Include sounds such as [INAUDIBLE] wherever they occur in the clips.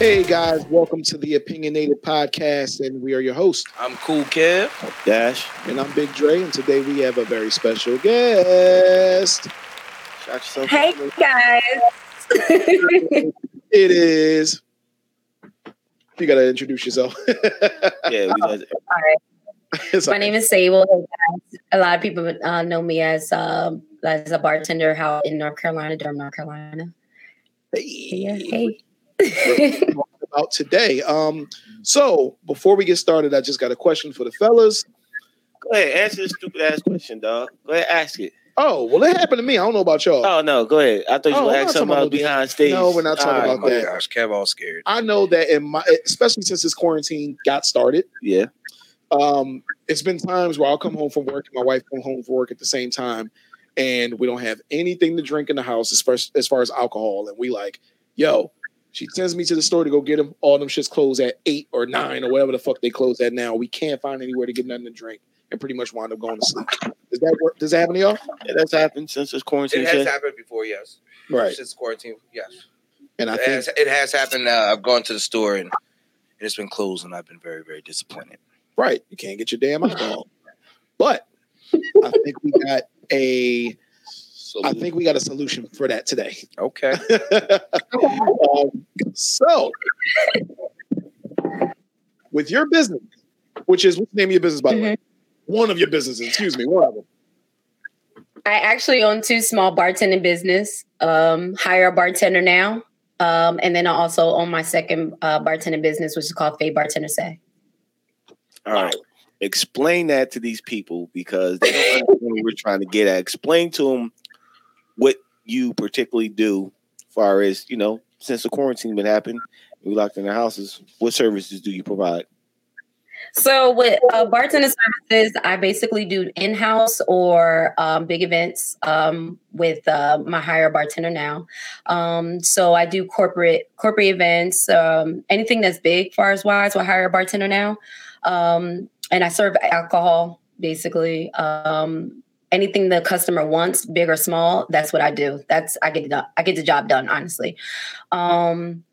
Hey guys, welcome to the Opinionated Podcast, and we are your hosts. I'm Cool Kev. Dash. And I'm Big Dre, and today we have a very special guest. Hey guys. [LAUGHS] It is. You gotta introduce yourself. Yeah, we got, [LAUGHS] It's My like- name is Sable. Hey, guys. A lot of people uh, know me as um, as a bartender out in North Carolina, Durham, North Carolina. Yeah, Hey, hey. About today. Um, so before we get started, I just got a question for the fellas. go ahead, answer this stupid ass question, dog. Go ahead, ask it. Oh, well, it happened to me. I don't know about y'all. Oh no, go ahead. I thought you Oh, were we're gonna not ask something about behind stage. No, we're not talking All about Oh my that. gosh, Kev all scared. I know that in my, especially since this quarantine got started, Yeah. um, it's been times where I'll come home from work and my wife come home from work at the same time, and we don't have anything to drink in the house as far as, as far as alcohol, and we like, yo, she sends me to the store to go get them. All them shits close at eight or nine or whatever the fuck they close at now. We can't find anywhere to get nothing to drink, and pretty much wind up going to sleep. Does that work? Does that happen to y'all? yeah, that's happened since this quarantine It has shit. happened before, yes. Right. Since quarantine, yes. And I It think has, it has happened. Uh, I've gone to the store and it's been closed, and I've been very, very disappointed. right, you can't get your damn alcohol. But I think we got a So, I think we got a solution for that today. [LAUGHS] okay. um, so, with your business, which is what's the name of your business, by the way? One of your businesses, excuse me, one of them. I actually own two small bartending business. Um, hire a bartender now, um, and then I also own my second uh, bartending business, which is called Fav Bartender Say. All right. Explain that to these people because they don't [LAUGHS] understand what we're trying to get at. Explain to them what you particularly do, far as you know, since the quarantine been happening, we locked in our houses. What services do you provide? So with uh, bartender services, I basically do in-house or um, big events um, with uh, my higher bartender now. Um, so I do corporate corporate events, um, anything that's big, far as wise, with hire a bartender now, um, and I serve alcohol basically. Um, anything the customer wants, big or small, that's what I do. That's I get done. I get the job done, honestly. Um,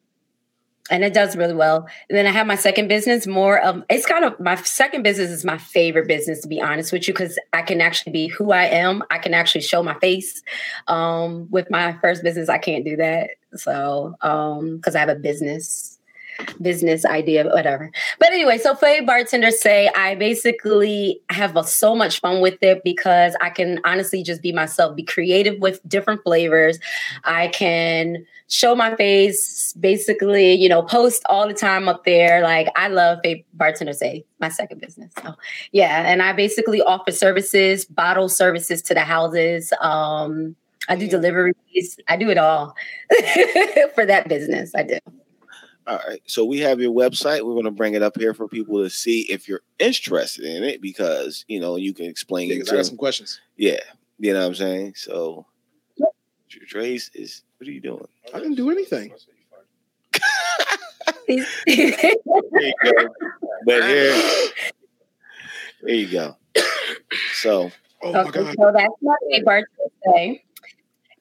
and it does really well. And then I have my second business, more of it's kind of my second business is my favorite business to be honest with you, because I can actually be who I am. I can actually show my face. Um, with my first business, I can't do that. So um, because I have a business business idea, whatever. But anyway, so Fav bartenders say I basically have a, so much fun with it because I can honestly just be myself, be creative with different flavors. I can show my face, basically, you know, post all the time up there. Like I love Fav bartender say my second business. So yeah, and I basically offer services, bottle services to the houses. Um, I do deliveries. I do it all [LAUGHS] for that business. I do. All right. So we have your website. We're going to bring it up here for people to see if you're interested in it because, you know, you can explain Yeah, it 'cause to I got some questions. Yeah. You know what I'm saying? So, Dre's is, what are you doing? I didn't do anything. [LAUGHS] There you go. But here, there you go. So, Oh my god. so that's my favorite bartender say.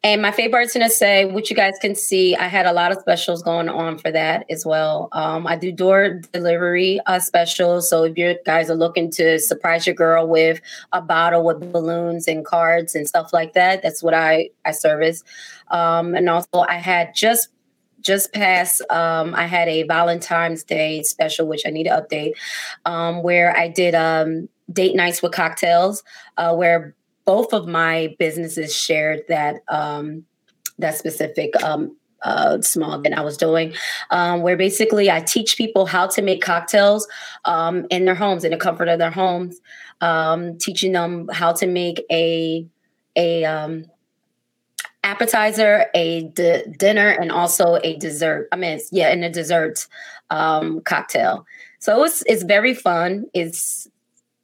And my favorite bartender say, which you guys can see, I had a lot of specials going on for that as well. Um, I do door delivery uh, specials. So if you guys are looking to surprise your girl with a bottle with balloons and cards and stuff like that, that's what I I service. Um, and also, I had just just past um, I had a Valentine's Day special, which I need to update, um, where I did um, date nights with cocktails, uh, where both of my businesses shared that um, that specific um, uh, small event I was doing, um, where basically I teach people how to make cocktails um, in their homes, in the comfort of their homes, um, teaching them how to make a a um, appetizer, a d- dinner, and also a dessert. I mean, yeah, and a dessert um, cocktail. So it's it's very fun. It's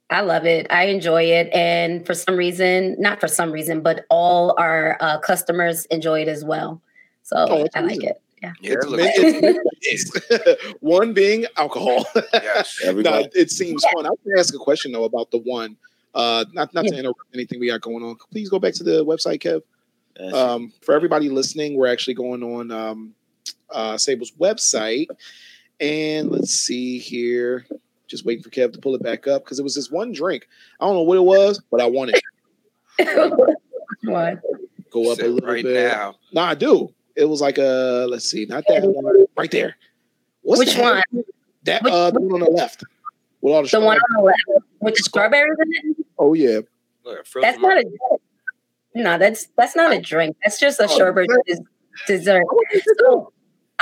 I love it. I enjoy it, and for some reason, not for some reason, but all our uh, customers enjoy it as well. So Oh, I like amazing. it. Yeah. Yeah, It's it mi- it's- one being alcohol. yes. [LAUGHS] no, everybody, it seems fun. I want to ask a question though about the one. Uh, not not to interrupt anything we got going on. Please go back to the website, Kev. Um, for everybody listening, we're actually going on um, uh, Sable's website, and let's see here. Just waiting for Kev to pull it back up because it was this one drink. I don't know what it was, but I wanted it. [LAUGHS] What? Go up a little right bit. now. No, I do. It was like a let's see, not that one, right there. What's Which the one? That Which- uh, the one on the left. With all the, The one on the left with the strawberries in it? Oh yeah. That's not a drink. No, that's that's not a drink. That's just a Oh, sherbet dessert. dessert. So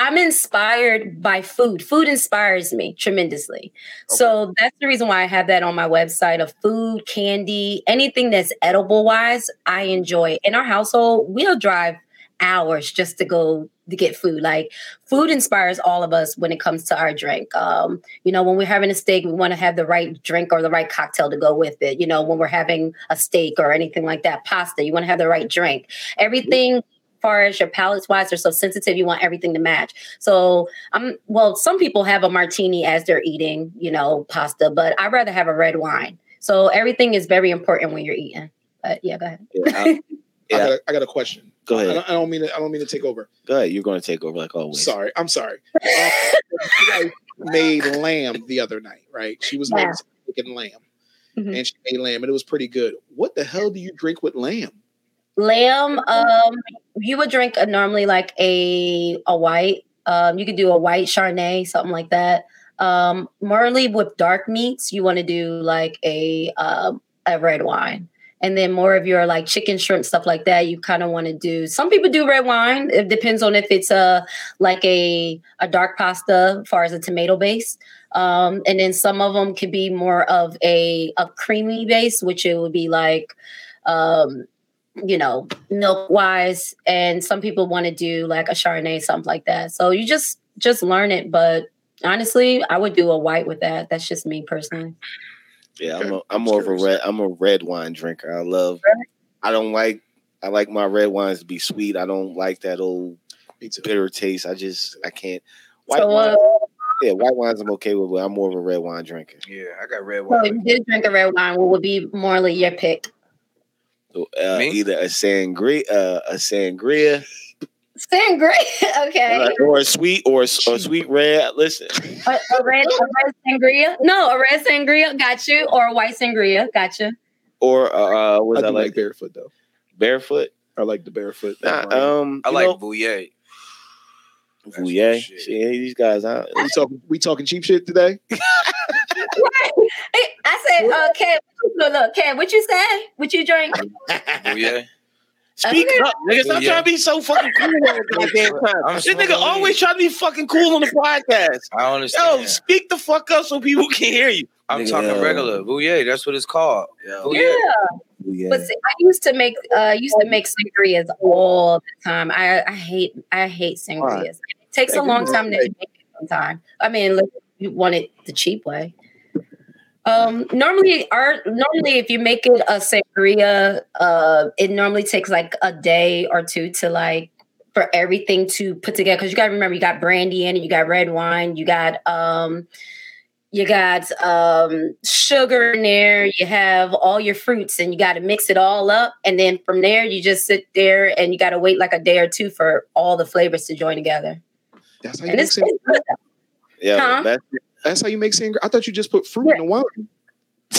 I'm inspired by food. Food inspires me tremendously. So that's the reason why I have that on my website of food, candy, anything that's edible wise, I enjoy. In our household, we'll drive hours just to go to get food. Like food inspires all of us when it comes to our drink. Um, you know, when we're having a steak, we want to have the right drink or the right cocktail to go with it. You know, when we're having a steak or anything like that, pasta, you want to have the right drink. Everything far as your palates wise they're so sensitive, you want everything to match. So I'm well, some people have a martini as they're eating, you know, pasta, but I'd rather have a red wine. So everything is very important when you're eating. But yeah, go ahead. Yeah, I- [LAUGHS] I, got a, I got a question. Go I ahead. don't, I don't mean to, I don't mean to take over. Go ahead. You're going to take over like always. Sorry, I'm sorry. Uh, [LAUGHS] made lamb the other night, right? She was Yeah. making lamb, Mhm. and she made lamb, and it was pretty good. What the hell do you drink with lamb? Lamb, um, you would drink a, normally like a a white. Um, you could do a white Chardonnay, something like that. Um, morally with dark meats, you want to do like a um, a red wine, and then more of your like chicken, shrimp, stuff like that. You kind of want to do. Some people do red wine. It depends on if it's a like a a dark pasta, as far as a tomato base. Um, and then some of them could be more of a a creamy base, which it would be like um you know, milk wise, and some people want to do like a Chardonnay, something like that. So you just just learn it. But honestly, I would do a white with that. That's just me personally. Yeah, I'm Okay. a, I'm more of a red. I'm a red wine drinker. I love. I don't like. I like my red wines to be sweet. I don't like that old bitter taste. I just I can't. White So, wine, uh, yeah, white wines I'm okay with, but I'm more of a red wine drinker. Yeah, I got red wine. so if you did drink a red wine, what would be morally your pick? So, uh, Me? either a sangria, uh, a sangria, Sangria, [LAUGHS] okay. or a sweet or a, s- or a sweet red. Listen, A, a red, a red sangria? No, a red sangria, got you. Or a white sangria, got you. or uh, uh, what I I like like barefoot though. barefoot. I like the barefoot. Nah, um, I like know, Bouillet. That's shit. Shit, these guys, I, we talking we talking cheap shit today. [LAUGHS] Hey, I said, uh, Kev, look, look, Kev, what you say? What you drink? [LAUGHS] Bouillet. Speak Okay. up, nigga. Stop Yeah. trying to be so fucking cool all the [LAUGHS] goddamn time. I'm This smoking nigga always weed. trying to be fucking cool on the podcast. I understand. Yo, speak the fuck up so people can hear you. I'm Nigga, talking yo. regular. Bouillet, that's what it's called. Yeah. Bouillet. Yeah. But see, I used to make uh used to make sangrias all the time. I I hate I hate sangrias. It takes a Thank you long for time to saying. make it sometimes. I mean, look, you want it the cheap way. Um normally our normally if you make it a sangria, uh it normally takes like a day or two to like for everything to put together because you gotta remember you got brandy in it, you got red wine, you got um you got um, sugar in there you have all your fruits and you got to mix it all up and then from there you just sit there and you got to wait like a day or two for all the flavors to join together That's how you and make it's, sangria. good. Yeah, Huh? That's how you make sangria. I thought you just put fruit in the wine.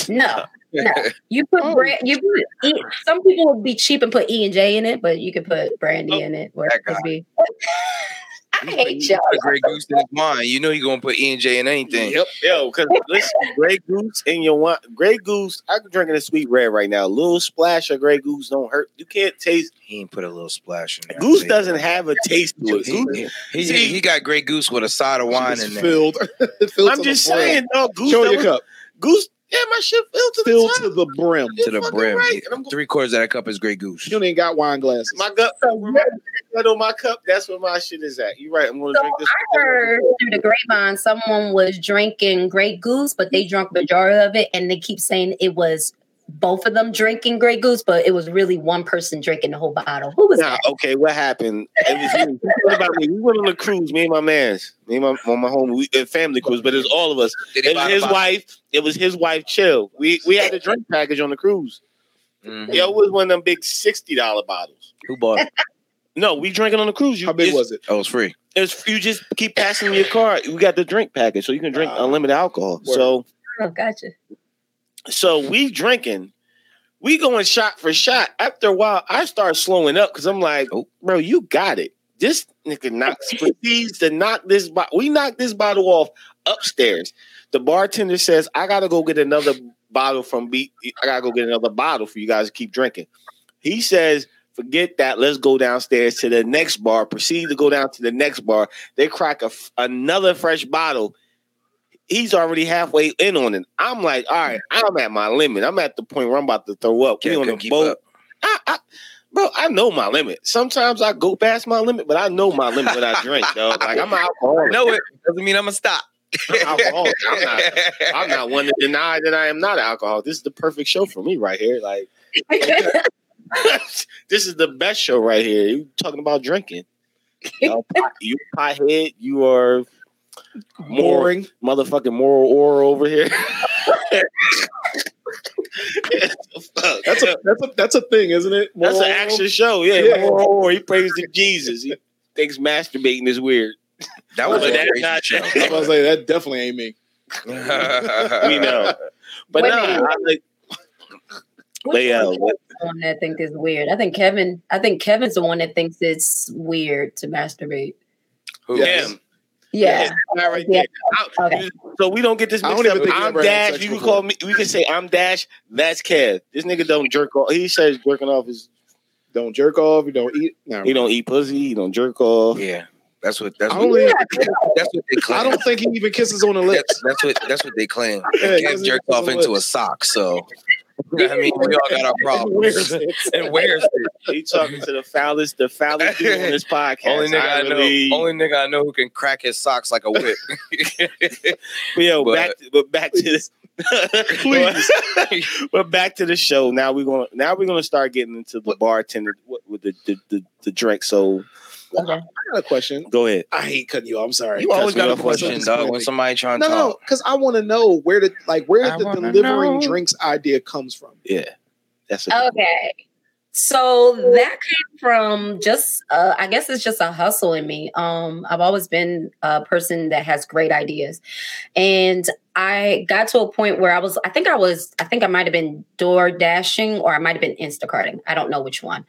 no no you put Oh. brand you put e, some people would be cheap and put e and j in it but you could put brandy Oh, in it where it could be i hate y'all Put Grey Goose in his wine. You know he gonna put E and J in anything. Yep. yo. Because listen, Grey Goose in your wine, Grey Goose. I'm drinking a sweet red right now. A little splash of Grey Goose don't hurt. You can't taste. He ain't put a little splash in there. Goose doesn't have a taste to it. He, Goose, he, he got Grey Goose with a side of wine in there. filled. [LAUGHS] filled I'm just the saying, dog. Goose, Show your was- cup. Goose. Yeah, my shit filled to Filled the to the brim. to the You're fucking brim. right. And going- Three quarters of that cup is Grey Goose. You ain't got wine glasses. My cup, So, where that on my cup. That's where my shit is at. You're right. I'm gonna So drink this. I heard through the grapevine someone was drinking Grey Goose, but they drank majority of it, and they keep saying it was both of them drinking Grey Goose, but it was really one person drinking the whole bottle. Who was Nah, that? okay, what happened? It was me. What about me? We went on a cruise, me and my man's, me and my, my, my home, we, a family cruise, but it was all of us. Did It was his wife. It was his wife. Chill. We we had the drink package on the cruise. Mhm. Yo, it was one of them big sixty dollar bottles. Who bought it? [LAUGHS] No, we drinking on the cruise. You, How big it's- was it? Oh, it's free. It's you just keep passing me your card. We got the drink package, so you can drink Ah. unlimited alcohol. Word. So Oh, gotcha. So we drinking, we going shot for shot. After a while, I start slowing up because I'm like, Oh. bro, you got it. This nigga knocks [LAUGHS] proceeds to knock this. We knocked this bottle off upstairs. The bartender says, "I gotta go get another bottle from B. I gotta go get another bottle for you guys to keep drinking." He says, "Forget that. Let's go downstairs to the next bar." Proceed to go down to the next bar. They crack a another fresh bottle. He's already halfway in on it. I'm like, all right, I'm at my limit. I'm at the point where I'm about to throw up. We Can't on the boat. I, I, bro, I know my limit. Sometimes I go past my limit, but I know my limit when I drink, [LAUGHS] dog. Like I'm an alcoholic. No, it doesn't mean I'm gonna stop. I'm alcoholic. I'm not. [LAUGHS] I'm not one to deny that I am not an alcoholic. This is the perfect show for me right here. Like [LAUGHS] this is the best show right here. You talking about drinking? You, know, pot- you pothead. You are more Boring. motherfucking moral aura over here. [LAUGHS] That's a that's a that's a thing, isn't it? That's an Moral- action show. Yeah, Yeah. moral oral. He prays to Jesus. He thinks masturbating is weird. That was But a that's crazy not- show. [LAUGHS] I was gonna that definitely ain't me. [LAUGHS] We know. But Wait no, a. I like Which Lay out. one is the one that think is weird? I think Kevin. I think Kevin's the one that thinks it's weird to masturbate. Who? Yes. him. Yeah. Not right Yeah. there. Okay. So we don't get this I mixed don't up. even think he I'm Dash. You can call me. We can say I'm Dash. That's Kev. This nigga don't jerk off. He says jerking off is Don't jerk off. You don't eat. No, he don't eat pussy. He don't jerk off. Yeah, that's what that's I what, don't, [LAUGHS] that's what they claim. I don't think he even kisses on the lips. that's what that's what they claim. [LAUGHS] Yeah, Kev jerked off into a sock, so you know what I mean we all got our [LAUGHS] Wears problems. it. [LAUGHS] and where's it? He talking to the foulest, the foulest dude on this [LAUGHS] podcast. Only nigga I, know, really- only nigga I know who can crack his socks like a whip. But yo, But- back to, but back to this. Please. but back to the show. Now we're gonna now we're gonna start getting into the bartender with with the the, the, the drink. So Okay. I got a question. go ahead. I hate cutting you. off. I'm sorry. you always got a question, dog. When somebody trying to No, no, because I want to know where the like where I did the delivering know. drinks idea comes from. Yeah, that's a Okay. So that came from just uh I guess it's just a hustle in me. Um I've always been a person that has great ideas. And I got to a point where I was I think I was I think I might have been door dashing or I might have been Instacarting. I don't know which one.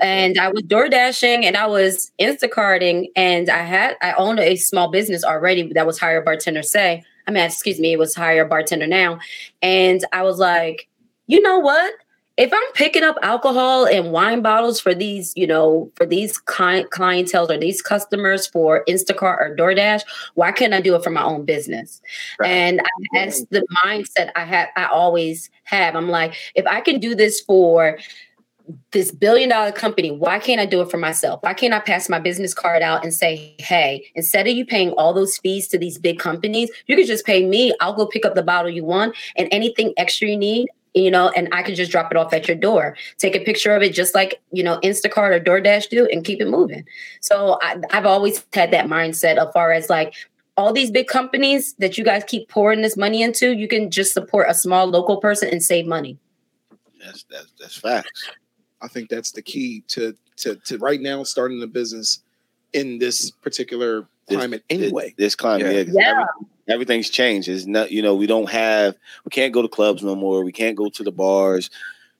And I was door dashing and I was Instacarting and I had I owned a small business already that was hire bartender say. I mean, excuse me, it was hire bartender now. And I was like, you know what? If I'm picking up alcohol and wine bottles for these, you know, for these client clientele or these customers for Instacart or DoorDash, why can't I do it for my own business? Right. And that's the mindset I have. I always have. I'm like, if I can do this for this billion dollar company, why can't I do it for myself? Why can't I pass my business card out and say, hey, instead of you paying all those fees to these big companies, you could just pay me. I'll go pick up the bottle you want and anything extra you need, you know, and I can just drop it off at your door. Take a picture of it just like, you know, Instacart or DoorDash do and keep it moving. So I, I've always had that mindset as far as like, all these big companies that you guys keep pouring this money into, you can just support a small local person and save money. That's that's that's facts. I think that's the key to to to right now starting a business in this particular This- climate anyway. This, this climate, Yeah. yeah, 'cause Yeah. every- everything's changed. It's not, you know, we don't have, we can't go to clubs no more. We can't go to the bars.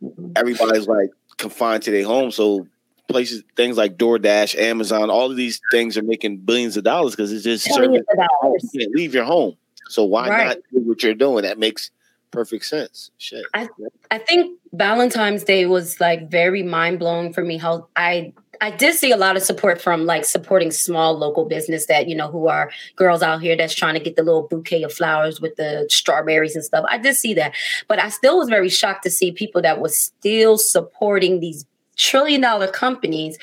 Mm-hmm. Everybody's like confined to their home. So places, things like DoorDash, Amazon, all of these things are making billions of dollars because it's just serving. Millions of dollars. You can't leave your home. So why Right. not do what you're doing? That makes perfect sense. Shit. I, I think Valentine's Day was like very mind blowing for me. How I I did see a lot of support from like supporting small local business that you know who are girls out here that's trying to get the little bouquet of flowers with the strawberries and stuff. I did see that, but I still was very shocked to see people that was still supporting these trillion dollar companies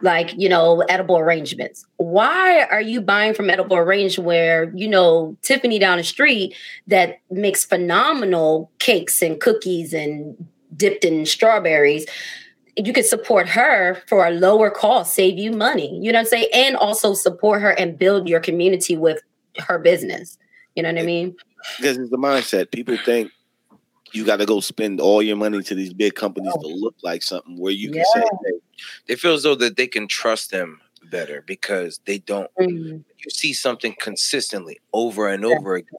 like you know edible arrangements why are you buying from edible arrange where you know tiffany down the street that makes phenomenal cakes and cookies and dipped in strawberries you could support her for a lower cost save you money you know what i'm saying? And also support her and build your community with her business you know what i mean? Because it's the mindset. People think you got to go spend all your money to these big companies to look like something where you can say, hey, they feel as though that they can trust them better because they don't Mhm. you see something consistently over and over again,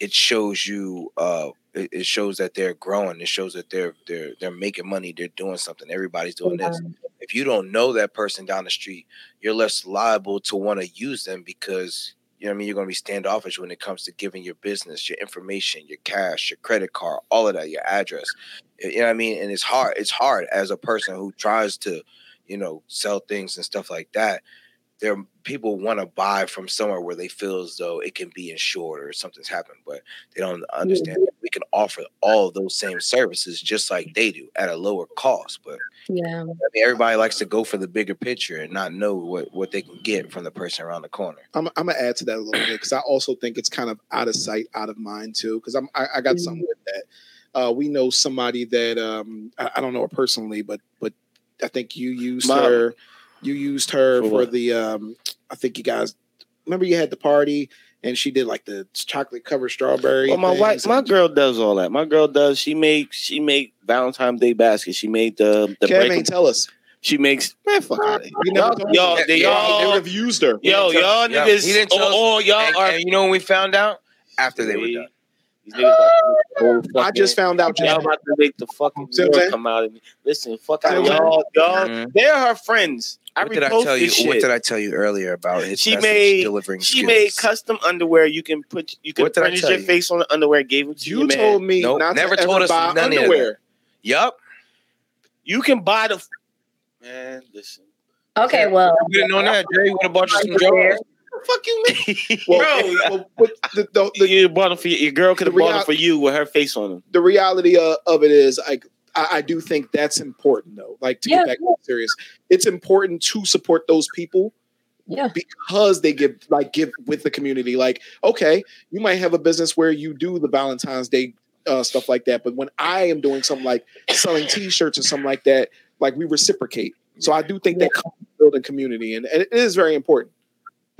it shows you uh it, it shows that they're growing. It shows that they're they're they're making money, they're doing something. Everybody's doing this. If you don't know that person down the street, you're less liable to want to use them because you know what I mean you're gonna be standoffish when it comes to giving your business, your information, your cash, your credit card, all of that, your address. You know what I mean? And it's hard, it's hard as a person who tries to, you know, sell things and stuff like that there people want to buy from somewhere where they feel as though it can be insured or something's happened, but they don't understand that we can offer all of those same services just like they do at a lower cost. But Yeah. I mean, everybody likes to go for the bigger picture and not know what what they can get from the person around the corner. I'm, I'm gonna add to that a little bit because I also think it's kind of out of sight, out of mind too. Because I'm I, I got something with that. Uh, we know somebody that um, I, I don't know her personally, but but I think you used Mom. her. You used her For for, the. Um, I think you guys remember you had the party and she did like the chocolate covered strawberry. Well, my wife, my girl does all that. My girl does. She make she make Valentine's Day baskets. She made the the Kev break. ain't tell us. She makes man fuck out of here. You never Y'all, told y'all, us. they Yeah, They would all, have used her. Yo, y'all niggas, he didn't tell us. oh, oh, y'all And, are. and you know when we found out after they were done. These niggas about to make the whole I just found out. Y'all about to make the fucking See what I'm world saying? come out of me. Listen, fuck out I'm y'all. Y'all, Mhm. they're her friends. I What did I tell you? this What did I tell you earlier about it? She made- delivering. She skills. made custom underwear. You can put you can What did I furnish tell your you? face on the underwear. Gave them to you your man. told me Nope, not never to told ever us buy none of that. underwear. Yup. You can buy the man. Listen, Okay, well, You didn't know that, Jay. Would have bought you some drawers. What the fuck you mean, [LAUGHS] Well, bro? well, but the, the, the, you bought them for your, your girl. Could have the bought real- them for you with her face on them. the reality uh, of it is like I, I do think that's important though like to Yeah, get back to serious it's important to support those people yeah. because they give like give with the community like okay you might have a business where you do the valentine's day uh, stuff like that but when i am doing something like selling t-shirts or something like that like we reciprocate so i do think that comes building community and, and it is very important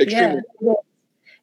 extremely Yeah.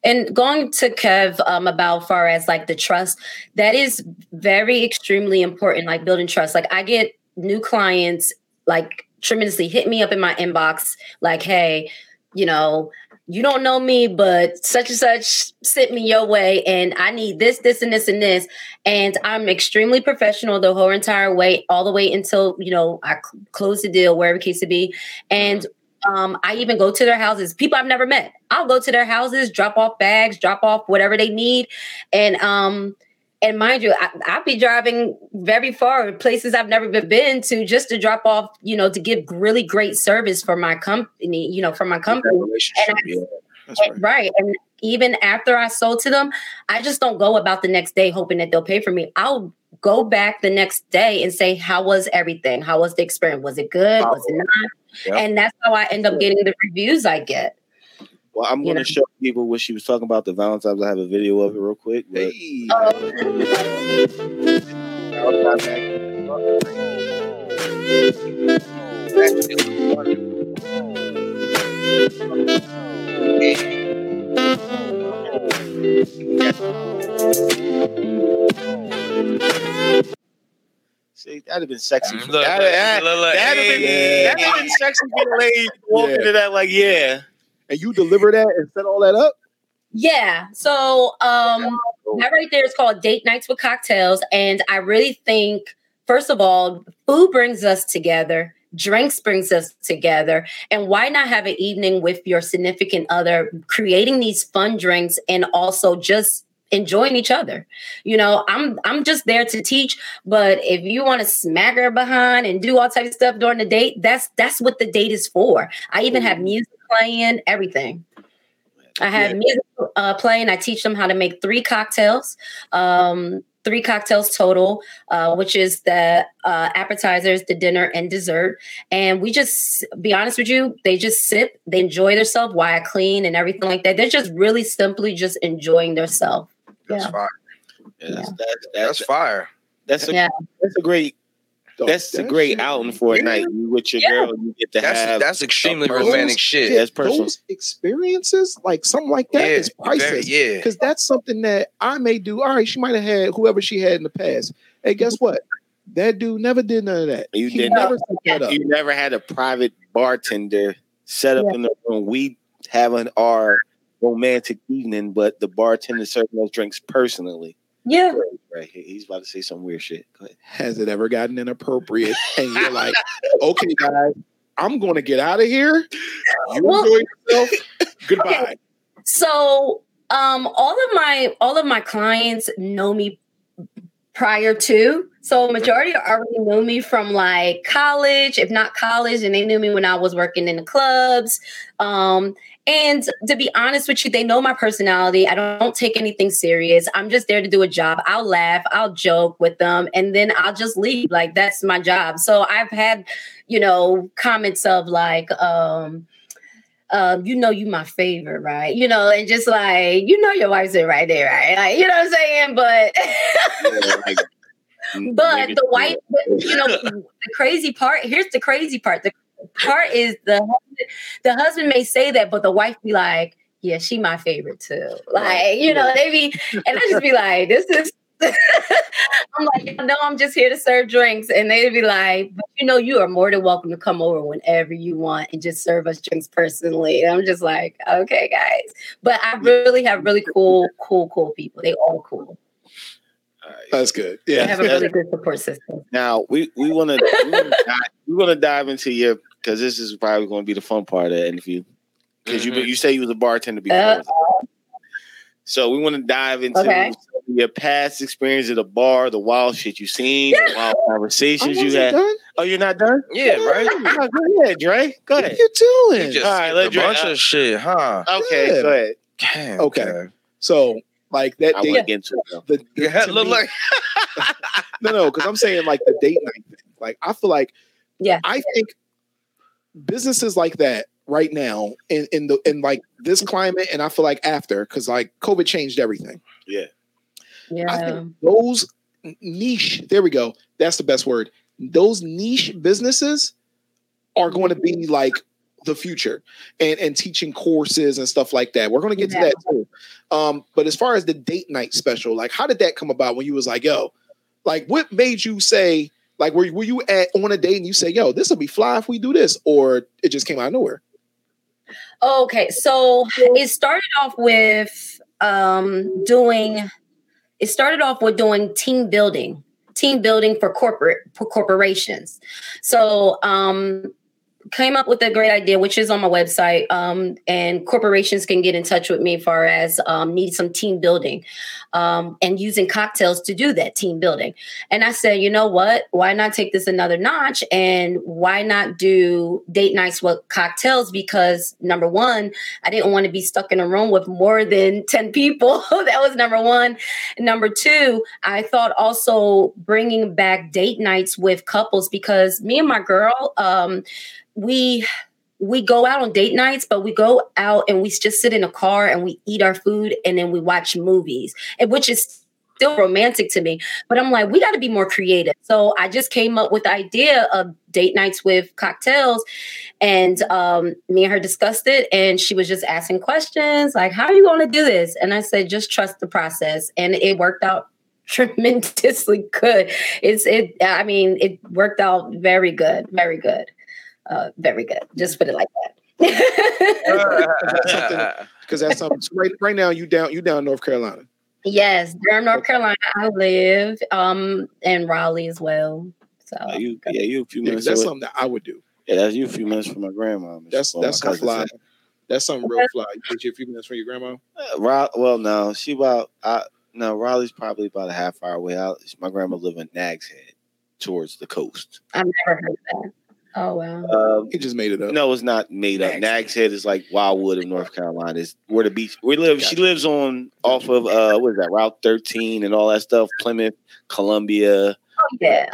And going to Kev um, about far as like the trust, that is very extremely important. Like building trust. Like I get new clients like tremendously hit me up in my inbox like, hey, you know, you don't know me, but such and such sent me your way, and I need this, this, and this, and this. And I'm extremely professional the whole entire way, all the way until you know I cl- close the deal, wherever case to be. And um, I even go to their houses. People I've never met. I'll go to their houses, drop off bags, drop off whatever they need, and um, and mind you, I, I'll be driving very far, places I've never been, been to, just to drop off, you know, to give really great service for my company, you know, for my company. And I- yeah. That's right. Right. And even after I sold to them, I just don't go about the next day hoping that they'll pay for me. I'll go back the next day and say, How was everything? How was the experience? Was it good? Was it not? Yep. And that's how I end up getting the reviews I get. Well, I'm going to show people what she was talking about the Valentine's. I have a video of it real quick. But Hey. see, that'd have been sexy. Look, That'd look, that, look, look, that'd have been, hey. that'd have been sexy for the lady to Yeah. into that like, yeah. and you deliver that and set all that up Yeah. So um that right there is called Date Nights with Cocktails. And I really think, first of all, food brings us together. Drinks brings us together. And why not have an evening with your significant other, creating these fun drinks and also just enjoying each other. You know, I'm I'm just there to teach, but if you want to smack her behind and do all types of stuff during the date, that's that's what the date is for. I even have music playing, everything. I have Yeah. music uh, playing. I teach them how to make three cocktails, um, three cocktails total, uh, which is the uh, appetizers, the dinner, and dessert. And we just, be honest with you, they just sip, they enjoy themselves while I clean and everything like that. They're just really simply just enjoying themselves. That's Yeah. fire. Yeah, that's, that's, That's that's, fire. that's, a, Yeah. that's a great that's a great shit- outing for a night. You with your Yeah. girl, you get to That's have that's extremely romantic shit. Yeah, that's personal. those experiences, like something like that, is very- priceless. yeah. Because that's something that I may do. All right, she might have had whoever she had in the past. Hey, guess what? That dude never did none of that. You he did never set that up. you never had a private bartender set up yeah. in the room. We having our romantic evening, but the bartender serving those drinks personally. Yeah. Right. He's about to say some weird shit. Has it ever gotten inappropriate? And you're like, okay, guys, I'm going to get out of here. You well, enjoy yourself. [LAUGHS] Goodbye. Okay. So, um, all of my all of my clients know me prior to. So majority already knew me from like college, if not college, and they knew me when I was working in the clubs. Um, and to be honest with you, they know my personality. I don't take anything serious. I'm just there to do a job. I'll laugh, I'll joke with them, and then I'll just leave. Like that's my job. So I've had, you know, comments of like, um, um, you know, you my favorite, right? You know, and just like, you know, your wife's in right there, right? Like, you know what I'm saying? But, yeah, like, [LAUGHS] but the white, you know, the crazy part. Here's the crazy part. The part is the the husband may say that, but the wife be like, "Yeah, she my favorite too." Like, you know, they be, and I just be like, "This is." [LAUGHS] I'm like, no, I'm just here to serve drinks. And they'd be like, but you know, you are more than welcome to come over whenever you want and just serve us drinks personally. And I'm just like, okay, guys. But I really have really cool, cool, cool people. They all cool. That's good. Yeah, I have a really good support system. Now we we want to we want to dive into your because this is probably going to be the fun part of the interview because mm-hmm. you you say you was a bartender before. Uh, so we want to dive into okay. your past experience at the bar, the wild shit you've seen, yeah. the wild conversations you had. Done? Oh, you're not done? Yeah, right. Oh, go ahead, Dre. Go ahead. What are you doing? You All right, let's a bunch uh, of shit, huh? Okay, yeah. go ahead. Damn, okay. okay. So like that I date. Get into it, the, the, yeah, look me, like [LAUGHS] [LAUGHS] no, no, because I'm saying like the date night thing. Like I feel like, yeah, I think businesses like that right now in in the in like this climate, and I feel like after because like COVID changed everything. Yeah, yeah. I think those niche. There we go. That's the best word. Those niche businesses are going to be like the future and and teaching courses and stuff like that. We're going to get yeah. to that too. Um, but as far as the date night special, like how did that come about when you was like, yo, like what made you say, like were, were you at on a date and you say, yo, this will be fly if we do this, or it just came out of nowhere? Okay, so it started off with um doing it started off with doing team building team building for corporate for corporations so um came up with a great idea, which is on my website. Um, and corporations can get in touch with me as far as um, need some team building um, and using cocktails to do that team building. And I said, you know what? Why not take this another notch? And why not do date nights with cocktails? Because number one, I didn't want to be stuck in a room with more than [LAUGHS] 10 people. [LAUGHS] that was number one. Number two, I thought also bringing back date nights with couples because me and my girl, um, we we go out on date nights, but we go out and we just sit in a car and we eat our food and then we watch movies, which is still romantic to me. But I'm like, we got to be more creative. So I just came up with the idea of date nights with cocktails, and um, me and her discussed it, and she was just asking questions like, "How are you going to do this?" And I said, "Just trust the process," and it worked out [LAUGHS] tremendously good. It's it. I mean, it worked out very good, very good uh, very good. Just put it like that. [LAUGHS] Because that's something. So right, right now, you down you down North Carolina. Yes, Durham, North Carolina. I live um in Raleigh as well. So uh, you, yeah, you a few minutes. Yeah, that's something that I would do. Yeah, that's you a few minutes from my grandma. That's that's some fly. That's something real fly. You get you a few minutes from your grandma. Uh, well, no, she about I no Raleigh's probably about a half hour away. I, my grandma live in Nags Head, towards the coast. I've never heard of that. Oh wow! Um, he just made it up. No, it's not made up. Nags Head is like Wildwood in North Carolina. Is where the beach we live. Gotcha. She lives on off of uh what is that Route 13 and all that stuff. Plymouth, Columbia. Oh yeah,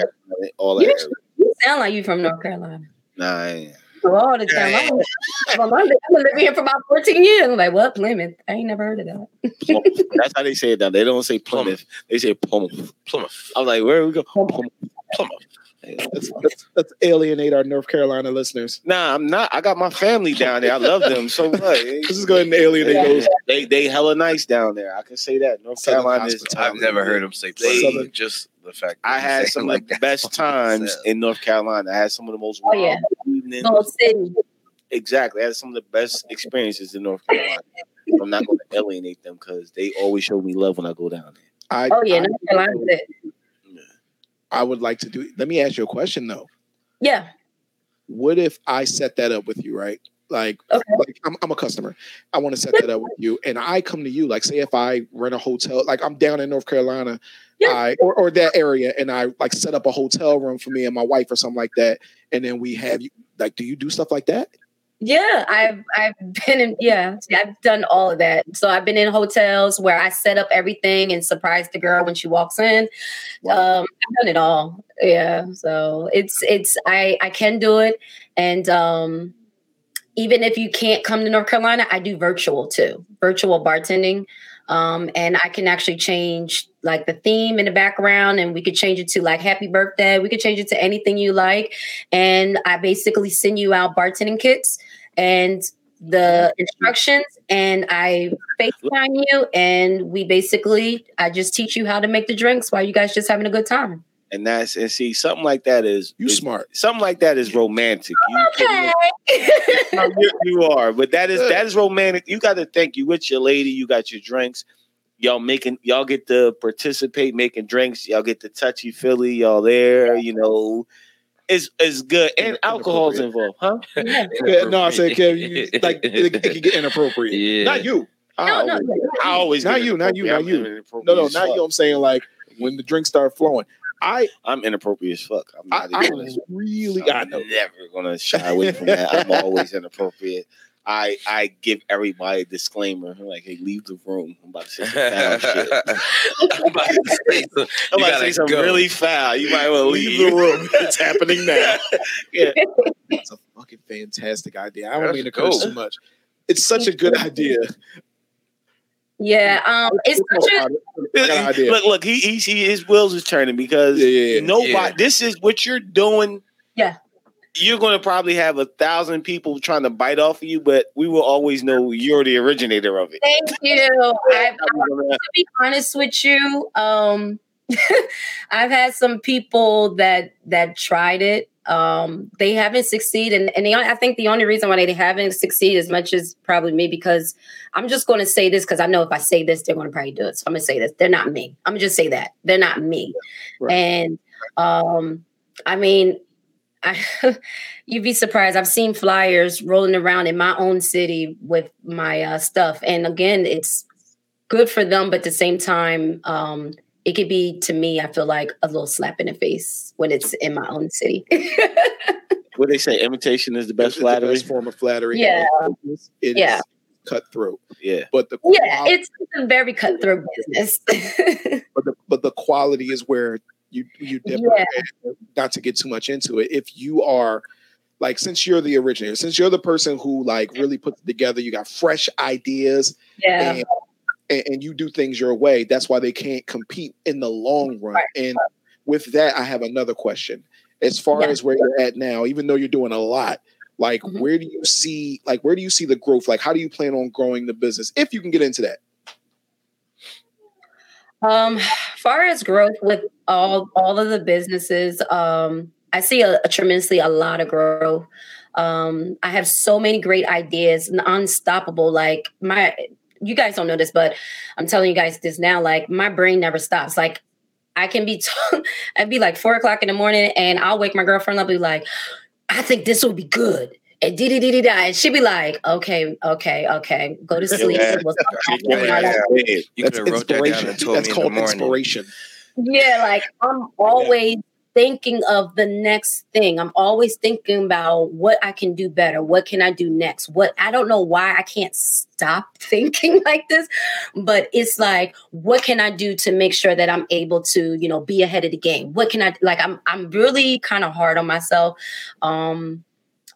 all that. You, you sound like you from North Carolina. Nah, I ain't. All the time. I'm, I'm, I'm living here for about 14 years. I'm like, what Plymouth? I ain't never heard of that. That's how they say it now. They don't say Plymouth. They say Plymouth. Plymouth. I'm like, where are we go? Plymouth. Plymouth. Let's, let's, let's, alienate our North Carolina listeners. Nah, I'm not. I got my family down there. I love them so much. Let's just go ahead and alienate yeah. those. They they hella nice down there. I can say that. North Southern Carolina is. I've never heard them say they, just the fact. I had some like of the best [LAUGHS] times in North Carolina. I had some of the most oh, yeah. evenings. City. exactly. I had some of the best experiences in North Carolina. I'm not going to alienate them because they always show me love when I go down there. I, Oh yeah, I, North Carolina's it. I would like to do. Let me ask you a question though. Yeah. What if I set that up with you, right? Like, Okay. like I'm, I'm a customer. I want to set that up with you, and I come to you. Like, say if I rent a hotel, like I'm down in North Carolina, Yeah. I or, or that area, and I like set up a hotel room for me and my wife or something like that, and then we have you. Like, do you do stuff like that? Yeah, I've I've been in yeah, I've done all of that. So I've been in hotels where I set up everything and surprise the girl when she walks in. Um, I've done it all. Yeah. So it's it's I I can do it. And um even if you can't come to North Carolina, I do virtual too. Virtual bartending. Um, and I can actually change like the theme in the background and we could change it to like happy birthday. We could change it to anything you like. And I basically send you out bartending kits and the instructions and I FaceTime you and we basically I just teach you how to make the drinks while you guys just having a good time. And that's and see something like that is You is- smart. Something like that is romantic. Okay. You, [LAUGHS] you are, but that is that is romantic. You got to think. You with your lady. You got your drinks. Y'all making y'all get to participate making drinks. Y'all get to touchy feely. Y'all there. You know, it's it's good and alcohol's involved, huh? [LAUGHS] yeah. Yeah, no, I said, Kev, you, [LAUGHS] like it, it can get inappropriate. Yeah. Not you. I No, no, always, no. I always Not you, not you, not you. I'm No, no, not you. I'm saying like when the drinks start flowing. I I'm inappropriate as fuck. I'm not I even gonna- really I I'm know. never gonna shy away from that. I'm [LAUGHS] always inappropriate. I I give everybody a disclaimer. I'm like, hey, leave the room. I'm about to say some foul shit. [LAUGHS] I'm about to say, some- I'm about to say something go. really foul. You might want to Leave leave the room. [LAUGHS] It's happening now. Yeah. It's a fucking fantastic idea. I don't That's mean to curse dope. too much. It's such a good idea. Yeah, um it's such a I got an idea. Look, look, he, he, he his wheels is turning because Yeah, yeah, yeah. nobody. Yeah. This is what you're doing. Yeah. You're going to probably have a thousand people trying to bite off of you, but we will always know you're the originator of it. thank you. [LAUGHS] I, to be honest with you, um, [LAUGHS] I've had some people that that tried it. Um, they haven't succeeded, and, and the, I think the only reason why they haven't succeeded as much as probably me because I'm just going to say this because I know if I say this, they're going to probably do it. So I'm going to say this: they're not me. I'm gonna just say that they're not me. Right. And um, I mean, I, [LAUGHS] you'd be surprised. I've seen flyers rolling around in my own city with my uh, stuff, and again, it's good for them, but at the same time, um, it could be to me. I feel like a little slap in the face when it's in my own city. [LAUGHS] What they say, imitation is the best It's the best form of flattery. Yeah. It's Yeah. cutthroat. Yeah, But the yeah, it's a very cutthroat business. [LAUGHS] but the but the quality is where you you differ. Not to get too much into it. If you are like since you're the originator, since you're the person who like really puts it together, you got fresh ideas yeah, and, and, and you do things your way. That's why they can't compete in the long run. Right. And with that, I have another question. As far Yeah. as where you're at now, even though you're doing a lot, like Mhm. where do you see like where do you see the growth? Like how do you plan on growing the business? If you can get into that. Um, far as growth with all all of the businesses, um, I see a, a tremendously a lot of growth. Um, I have so many great ideas, and unstoppable. Like my, you guys don't know this, but I'm telling you guys this now. Like my brain never stops. Like I can be, t- [LAUGHS] I'd be like four o'clock in the morning, and I'll wake my girlfriend up, and be like, I think this will be good. And dee dee dee dee. And she'd be like, okay, okay, okay, go to sleep. Yeah. We'll talk Shake it." ass out of bed. You could have wrote that down and told That's me in called the morning. inspiration. Yeah, like I'm always thinking of the next thing. I'm always thinking about what I can do better. What can I do next? What I don't know why I can't stop [LAUGHS] thinking like this, but it's like, what can I do to make sure that I'm able to, you know, be ahead of the game? What can I like? I'm I'm really kind of hard on myself. Um,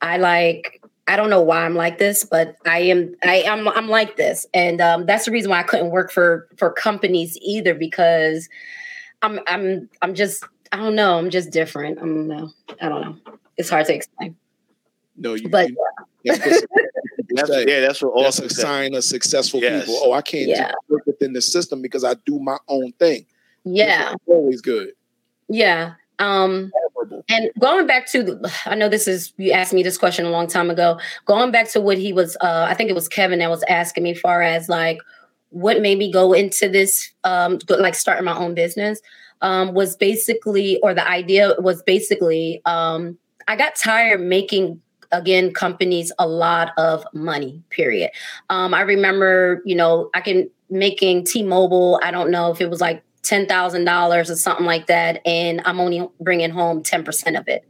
I like I don't know why I'm like this, but I am I am I'm like this, and um, that's the reason why I couldn't work for for companies either because I'm I'm I'm just I don't know I'm just different. I don't know. I don't know. It's hard to explain. No, you, But you that's That's, yeah, that's what That's awesome a sign of successful Yes. people. Oh, I can't Yeah. just work within the system because I do my own thing. Yeah, It's always good. yeah. Um, and going back to, I know this is you asked me this question a long time ago. Going back to what he was, uh, I think it was Kevin that was asking me, far as like what made me go into this, um, like starting my own business, um, was basically, or the idea was basically, um, I got tired making again companies a lot of money period. Um, i remember you know i can making t-mobile i don't know if it was like $10000 or something like that and i'm only bringing home 10% of it.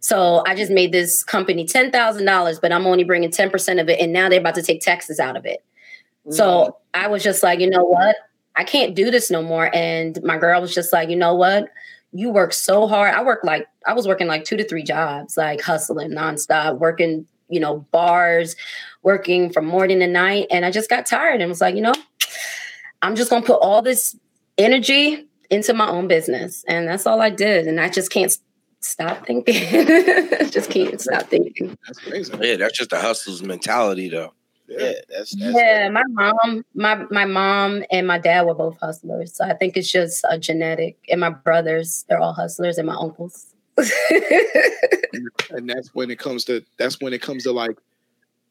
So i just made this company $10000 but i'm only bringing 10% of it and now they're about to take taxes out of it. So i was just like you know what i can't do this no more and my girl was just like you know what you work so hard. I work like I was working like two to three jobs, like hustling nonstop, working, you know, bars, working from morning to night. And I just got tired and was like, you know, I'm just gonna put all this energy into my own business. And that's all I did. And I just can't stop thinking. [LAUGHS] just can't stop thinking. That's crazy. Yeah, that's just the hustler's mentality though. Yeah, that's, that's yeah. My mom, my my mom and my dad were both hustlers, so I think it's just a genetic. And my brothers, they're all hustlers, and my uncles. [LAUGHS] and that's when it comes to that's when it comes to like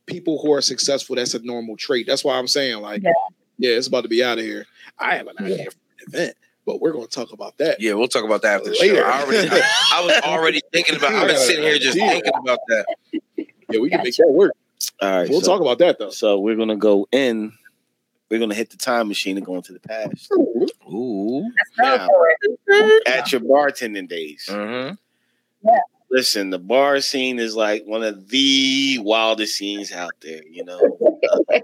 people who are successful. That's a normal trait. That's why I'm saying like, yeah, yeah it's about to be out of here. I have an idea yeah. for an event but we're going to talk about that. Yeah, we'll talk about that after the show. I, already, I, I, was already [LAUGHS] thinking about. I've been sitting here just thinking about that. Yeah, we can make that work. All right, we'll so, talk about that though. So we're gonna go in. We're gonna hit the time machine and go into the past. Ooh, now, [LAUGHS] at your bartending days. Mm-hmm. Yeah. Listen, the bar scene is like one of the wildest scenes out there. You know. [LAUGHS]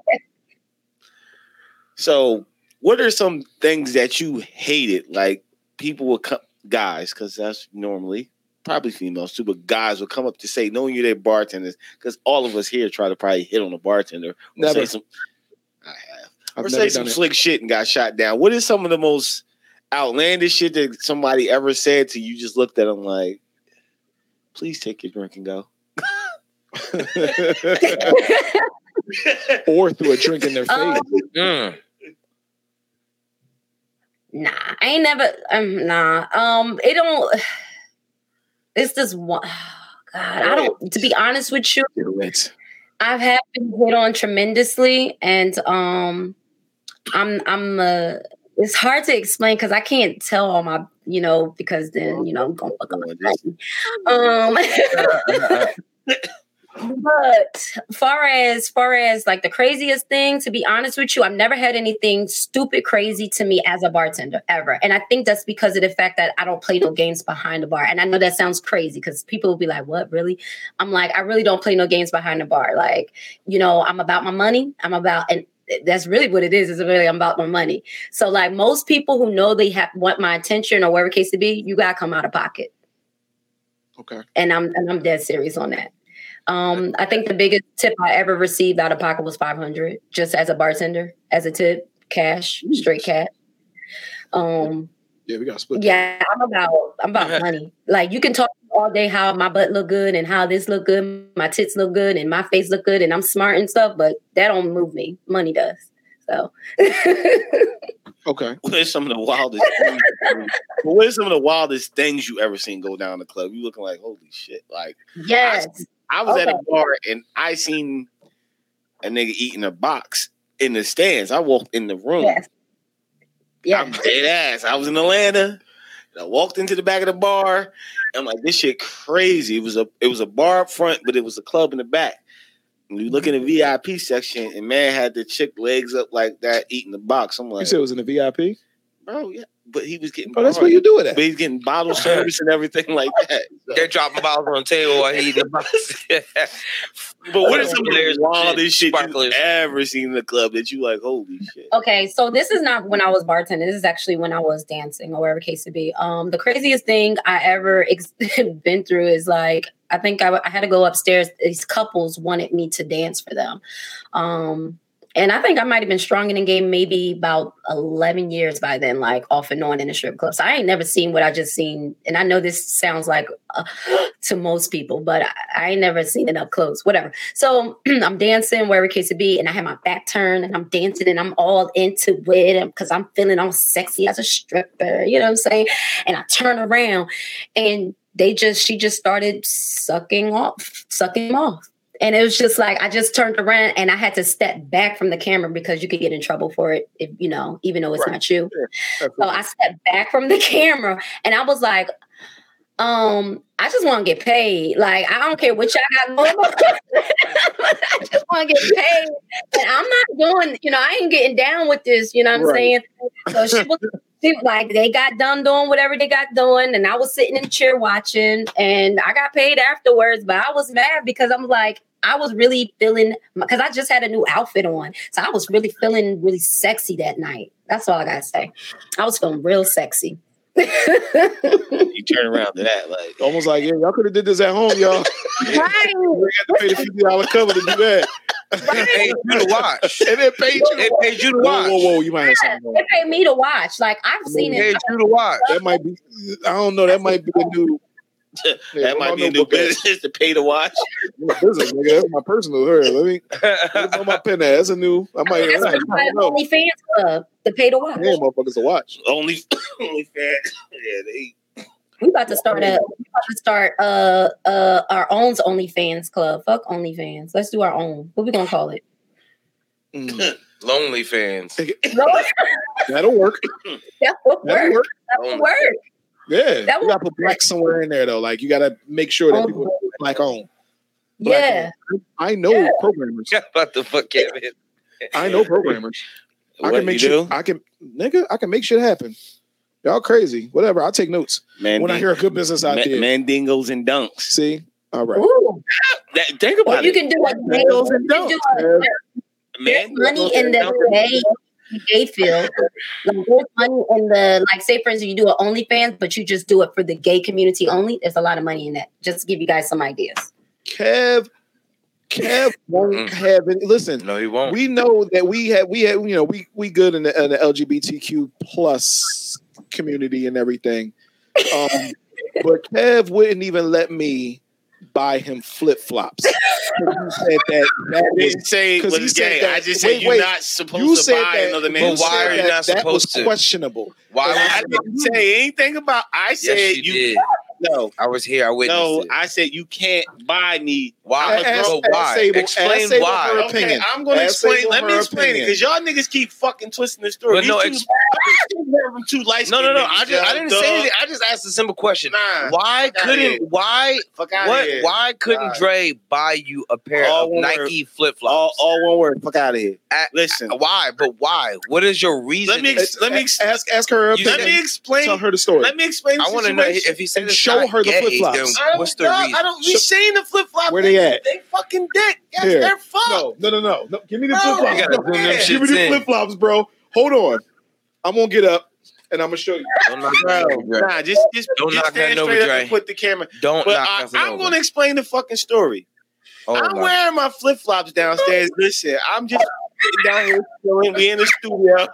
so, what are some things that you hated? Like people would come, guys, because that's normally probably females too, but guys will come up to say, knowing you're their bartenders, because all of us here try to probably hit on a bartender. Never. Say some, I have. I've or say some slick shit and got shot down. What is some of the most outlandish shit that somebody ever said to you? Just looked at them like, please take your drink and go. [LAUGHS] or threw a drink in their um, face. Um, mm. Nah, I ain't never. Um, nah. Um, it don't it's this one. [SIGHS] God, I don't. To be honest with you, I've had been hit on tremendously, and um, I'm I'm uh, it's hard to explain because I can't tell all my you know because then you know I'm gonna fuck up. Um. [LAUGHS] But far as far as like the craziest thing, to be honest with you, I've never had anything stupid crazy to me as a bartender ever. And I think that's because of the fact that I don't play no games behind the bar. And I know that sounds crazy because people will be like, What really? I'm like, I really don't play no games behind the bar. Like, you know, I'm about my money. I'm about and that's really what it is. Is really I'm about my money. So like most people who know they have want my attention or whatever case to be, you gotta come out of pocket. Okay. And I'm and I'm dead serious on that. Um, I think the biggest tip I ever received out of pocket was 500 just as a bartender, as a tip, cash, straight cash. Um, yeah, we got split. Yeah, I'm about I'm about money. Like you can talk all day how my butt look good and how this look good, my tits look good and my face look good and I'm smart and stuff, but that don't move me. Money does. So [LAUGHS] Okay. What is some of the wildest things, what is some of the wildest things you ever seen go down the club? You looking like holy shit. Like yes. I, I was okay. at a bar and I seen a nigga eating a box in the stands. I walked in the room. Yes. Yeah. I'm dead ass. I was in Atlanta. I walked into the back of the bar. I'm like, this shit crazy. It was a it was a bar up front, but it was a club in the back. And you look in the VIP section, and man had the chick legs up like that, eating the box. I'm like, you said it was in the VIP, bro. Yeah, but he was getting. Oh, that's what you do it at. But he's getting bottle [LAUGHS] service and everything like that. So. [LAUGHS] They're dropping bottles on the table while he eating the box. [LAUGHS] but what is some of the wildest shit you've ever seen in the club that you like? Holy shit! Okay, so this is not when I was bartending. This is actually when I was dancing or whatever case it be. Um, the craziest thing I ever ex- been through is like I think I, I had to go upstairs. These couples wanted me to dance for them. Um, and I think I might have been strong in the game maybe about 11 years by then, like off and on in the strip club. So I ain't never seen what I just seen. And I know this sounds like uh, [GASPS] to most people, but I, I, ain't never seen it up close, whatever. So [CLEARS THROAT] I'm dancing wherever case to be. And I have my back turned and I'm dancing and I'm all into it because I'm feeling all sexy as a stripper. You know what I'm saying? And I turn around and they just she just started sucking off, sucking off. And it was just like I just turned around and I had to step back from the camera because you could get in trouble for it if you know, even though it's Right. not you. So I stepped back from the [LAUGHS] camera and I was like, um, I just want to get paid. Like, I don't care what y'all got going on. [LAUGHS] I just want to get paid. And I'm not doing, you know, I ain't getting down with this, you know what I'm Right. saying? So she was she, like, they got done doing whatever they got doing. And I was sitting in the chair watching and I got paid afterwards, but I was mad because I'm like, I was really feeling because I just had a new outfit on. So I was really feeling really sexy that night. That's all I gotta say. I was feeling real sexy. [LAUGHS] You turn around to that like Almost like, yeah, y'all could have did this at home, y'all. right. [LAUGHS] You had to pay the fifty dollar cover to do that. They paid you to watch. [LAUGHS] And then paid you. They paid you to watch. whoa, whoa! You might have something they wrong. paid me to watch. Like I've seen They it. paid you to watch. That might be. I don't know. That might be a new. Yeah, that where might be a new business to pay to watch. [LAUGHS] New business, nigga. That's my personal. Here, let me. What's on my pen? At? That's a new. I might. That's I what don't the know. OnlyFans club to pay to watch. Yeah, motherfuckers to watch. Only [COUGHS] only fan. [COUGHS] Yeah, they We about to start a. We about to start uh uh our own OnlyFans club. Fuck OnlyFans. Let's do our own. What we gonna call it? Mm. [LAUGHS] Lonely fans. That'll work. that would That'll work. work. That would work. Yeah, That you gotta put black somewhere in there though. Like you gotta make sure that people oh, are black owned. Black Yeah. owned. I know Yeah. programmers. [LAUGHS] What the fuck, Kevin? I know programmers. I can make you sure. do? I can, nigga. I can make shit happen. Y'all crazy. Whatever. I'll take notes Man, when I hear a good business idea. mandingos and dunks. See. All right. That, think about you it. You can do a gay. Mandingos and can do dunks. there's Man, money in the gay gay field. Like there's money in the like say for instance you do an OnlyFans, but you just do it for the gay community only. There's a lot of money in that. Just to give you guys some ideas. Kev. Kev [LAUGHS] won't Mm. have any. Listen, No, he won't. we know that we have we have you know we we good in the, in the LGBTQ plus community and everything. Um, [LAUGHS] but Kev wouldn't even let me buy him flip flops. [LAUGHS] He said that that I was didn't say it 'Cause was you said gay. that- I just wait, said you're wait. not supposed you to said buy that. another But man's you why are you that not that was supposed to? questionable. Why I didn't say anything about. I said Yes, you, you. did. No, I was here. I witnessed no. it. I said you can't buy me. Why? I'm Ask- grown- why? Sable- Explain ask Sable why. her Okay, opinion. I'm going to Ask explain. Sable Let me her explain it opinion. because y'all niggas keep fucking twisting the story. But no, ex- [LAUGHS] two, I'm two light No, no, no. I just I didn't say anything. I just asked a simple question. Nah, Why fuck outta here. couldn't why fuck out what here. why couldn't Nah. Dre buy you a pair All of Nike flip flops? all one word. Fuck out of here. A- Listen, uh, Why? But why? What is your reason? Let me ex- let me ex- ask ask her her opinion. let me explain. Tell her the story. Let me explain. I want to know if he said And it's show not her the flip-flops. then I don't, What's the reason? I don't. We saying the flip flop. Where they at? They fucking dick. Yes, Here. they're fucked. No, no, no, no, no. Give me the flip flops. gotta zoom them Yeah. Give me the flip flops, bro. Hold on. I'm gonna get up and I'm gonna show you. Don't knock Bro, over, Dre. nah, just just, Don't just knock stand nothing over, straight up Dre. and put the camera. Don't But knock I, nothing I'm over. going to explain the fucking story. Oh I'm my- wearing my flip flops downstairs. Listen, I'm just sitting down here chilling. We in the studio.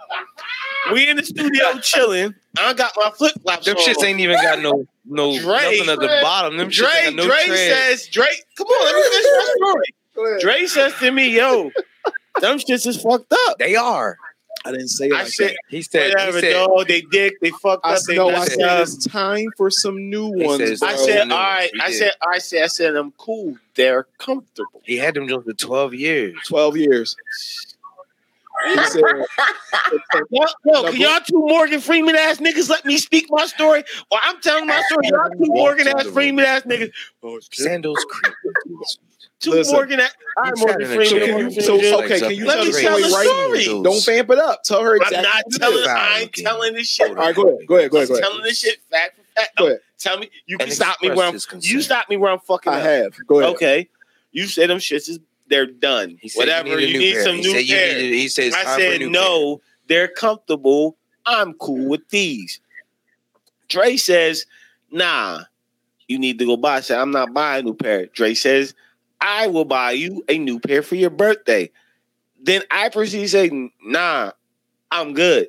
We in the studio chilling. I got my flip flops. Them shits ain't even got no no Dre, nothing at the bottom. Them Dre, shits got no Dre tread. says, Dre, come on, let me finish my [LAUGHS] story. Go. Dre says to me, yo, [LAUGHS] them shits is fucked up. They are. I didn't say it I like said, that. He said. whatever, He said. dog. They dick, they fucked I up, said, they no, I said up. it's time for some new ones. says- bro. I said, all right. I said, I said, I said, I'm cool. They're comfortable. He had them just for twelve years. twelve years. He said, Yo, yo, can y'all two Morgan Freeman ass niggas let me speak my story? Well, I'm telling my story. Y'all two Morgan ass Freeman ass niggas. Sandals creep. Two Listen. Morgan ass. I'm He Morgan sat so Freeman. can you, so okay, can you Let tell me the tell story the right? story. Don't vamp it up. Tell her exactly. I'm not telling. is. I ain't telling this shit. All right, go ahead. Go ahead. Go ahead. Go ahead. telling this shit fact for fact. Go ahead. Tell me. You can stop me where I'm. You stop me where I'm fucking I up. have. Go ahead. Okay. You say them shits is they're done. He said Whatever. You need, You need pair. some he new said pair. needed- He said it's I time for a said new no, they're comfortable. I'm cool with these. Dre says, nah, you need to go buy. I said, I'm not buying a new pair. Dre says, I will buy you a new pair for your birthday. Then I proceed to say, nah, I'm good.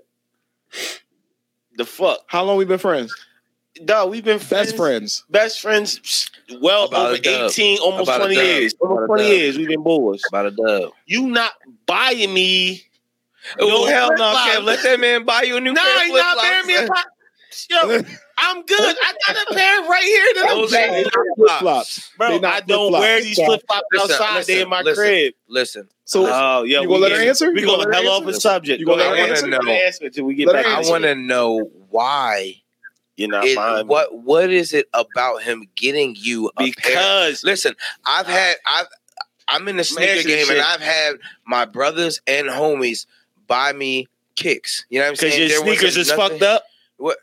The fuck? How long we been friends? Dog, we've been friends, Best friends. best friends well About over 18, almost About 20 years. About Almost a 20 years we've been boys. About a dub. You not buying me Oh No hell no, flip-flops. Kev! Let that man buy you a new Nah, pair of he not flip-flops. me a pot. Yo, I'm good. I got a pair right here that I'm Those wearing. ain't flip flops. Bro, They not I don't flip-flops. wear these flip flops outside. listen, they in my listen. crib. Listen, So uh, Oh, yeah. you gonna let her answer? We You gonna gonna hell off answer? the subject. You gonna Go let her answer? Let answer until we get Let back. I want to know why. You're not It, fine. what what is it about him getting you? Because Listen, I've had I've I'm in the sneaker game and. I've had my brothers and homies buy me kicks. You know what I'm saying? because your There sneakers is nothing- fucked up. What?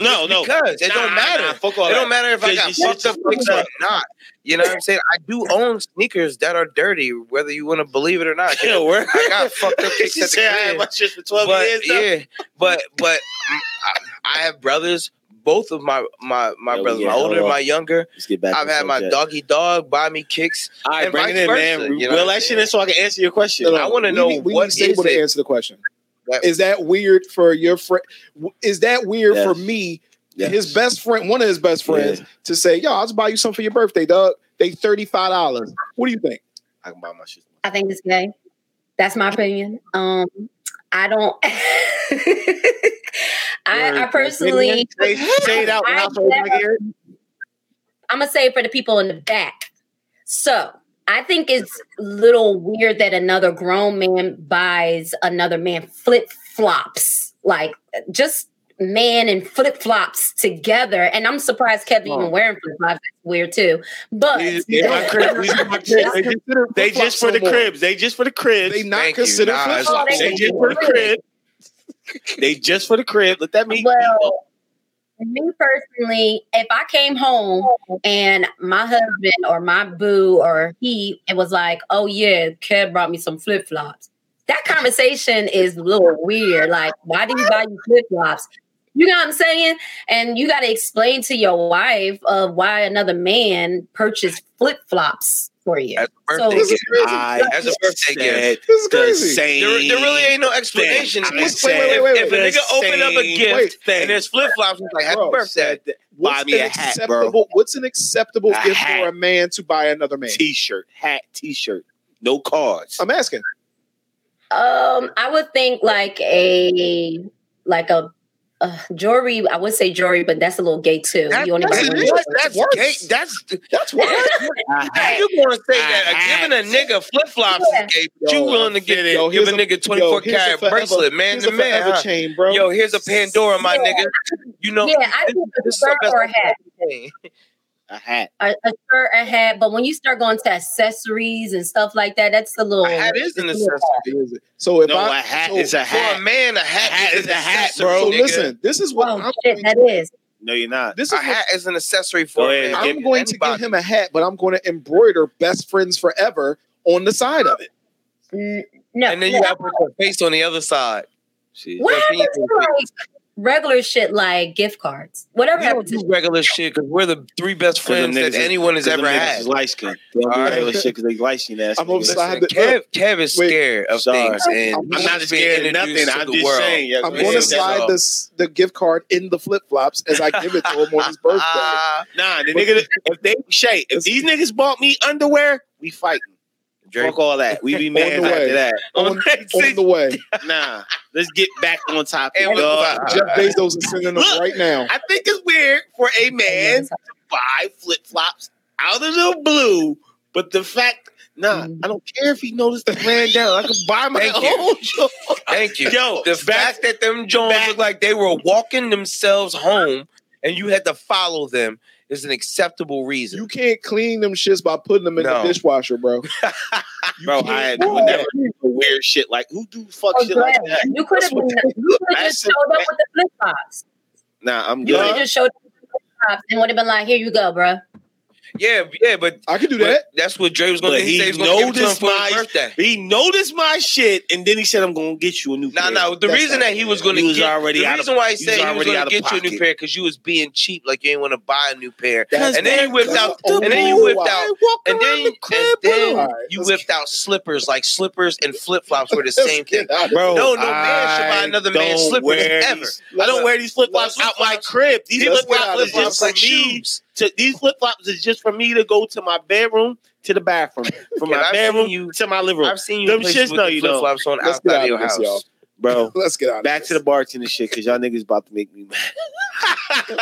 No, no. because it Nah, don't matter. nah, fuck all it that. don't matter if I got fucked up kicks or not. You know what I'm saying? I do own sneakers that are dirty, whether you want to believe it or not. Yeah, word. I got fucked up [LAUGHS] kicks at the said I had crib. my shit for 12 but years. though. yeah, but but I, I have brothers. Both of my my my Yeah, brothers, get my older and my younger. Let's get back. I've had my doggy dog buy me kicks. All right, and bring it in, versa, man. you know Will what I'm that shit in so I can answer your question. No, no, I wanna know need- we what need is to it? answer the question. That- Is that weird for your friend? Is that weird Yes. for me? Yes. His best friend, one of his best friends, Yeah. to say, "Yo, I'll just buy you something for your birthday, dog. They thirty five dollars. What do you think?" I can buy my shit. I think it's gay. That's my opinion. Um, I don't. [LAUGHS] I, I personally, say, say it out [LAUGHS] I loud so everybody can hear it. I'm gonna say it for the people in the back. So I think it's a little weird that another grown man buys another man flip flops, like just man and flip flops together. And I'm surprised Kevin even wearing flip flops. That's weird too. But These- these my crib- these are my cribs. They just- for the cribs. They just for the cribs. They not Thank consider Nah, flip flops. They just for the crib. They just for the crib. Let that mean. Well, me personally, if I came home and my husband or my boo or he, it was like, oh yeah, Kev brought me some flip flops. That conversation is a little weird. Like, why did you buy you flip flops? You know what I'm saying? And you got to explain to your wife of why another man purchased flip flops for you. As a birthday This is gift. I As a birthday gift. said This is the crazy. same There, there really ain't no explanation. thing. If- I if- said wait, wait, if a nigga open up a same gift thing. and there's flip flops, it's like happy Bro, birthday. What's Buy me an a hat, acceptable? bro. What's an acceptable A gift hat. for a man to buy another man? T-shirt, hat, T-shirt, no cards. I'm asking. Um, I would think like a like a, uh jewelry. I would say jewelry, but that's a little gay too. That- you only that's, buy it one. that's, worse. gay. That's That's what. [LAUGHS] A you going to say A that uh, giving a nigga flip flops Yeah. is gay, but you Yo, willing to give, Yo, give here's a nigga 24 yo, here's karat forever- bracelet, man here's to man. huh? chain, bro. Yo, here's a Pandora, my Yeah. nigga. You know, Yeah, I think a this is the best or a hat. Thing. A hat. A, a shirt, a hat. But when you start going to accessories and stuff like that, that's a little. A hat is an it's a little accessory. So if No, I a hat so, is a hat. For a man, a hat, A hat is is a hat, bro. so nigga. listen, this is what Oh I'm shit, going that to, is. No, you're not. this A is what hat is an accessory for ahead, man. I'm going to give him a hat, but I'm going to embroider "Best Friends Forever" on the side of it. N- No, and then you no. gotta put your face on the other side. Shit. what Your happened to like regular shit like gift cards? Whatever We don't do regular shit because we're the three best friends that anyone has ever had. Light skin. They All right. regular shit because they light skin ass. I'm upside Listen, the- Kev, Kev is Wait. scared of Sorry. things, and I'm I'm not scared of nothing. I'm just world. saying. yeah, I'm going to slide this the gift card in the flip flops as I give it to him on his [LAUGHS] birthday. Ah, Nah, the nigga. If they Shay, if these niggas bought me underwear, we fighting. Drake. Fuck all that. We be [LAUGHS] On mad the way. after that. on, [LAUGHS] on the way, Nah, let's get back on topic. And we- dog. Jeff [LAUGHS] Bezos is sending them right now. I think it's weird for a man to buy flip flops out of the blue, but the fact, nah, I don't care if he noticed the ran down. I could buy my Thank you. own. joint. Thank you. Yo, the back- fact that them Jones back- look like they were walking themselves home and you had to follow them is an acceptable reason. You can't clean them shits by putting them in No. the dishwasher, bro. [LAUGHS] Bro, I had would never do weird shit like who do fuck Oh, shit like that. You could have been. You could have just showed up with the flip flops. Nah, I'm You could have good. just showed up with the flip flops and would have been like, "Here you go, bro." Yeah, yeah, but, I can do that. that's what Dre was going But to do. He, he said he was going to give it to him noticed for his my- birthday. He noticed my shit, and then he said, "I'm gonna get you a new." No, pair." no. The That's reason that he was going to He was get already the out of- reason why he he said was he was going to of get you a new pair because you was being cheap, like you didn't want to buy a new pair. Cause And then you whipped out, the and then you whipped out, and then, the crib and then All right, you whipped out slippers. Like slippers and flip flops were the same thing. out Bro, No, no man should buy another man's slippers ever. I don't wear these flip flops out my crib. These Let's flip flops of is here. just for like shoes. To, these flip flops is just for me to go to my bedroom to the bathroom, [LAUGHS] from my I've bedroom you- to my living room. I've seen you Them in places shits, with no, you flip flops on Let's get outside out of your of house. y'all. bro. [LAUGHS] Let's get out. Back to the bartender shit, cause y'all niggas about to make me mad. [LAUGHS]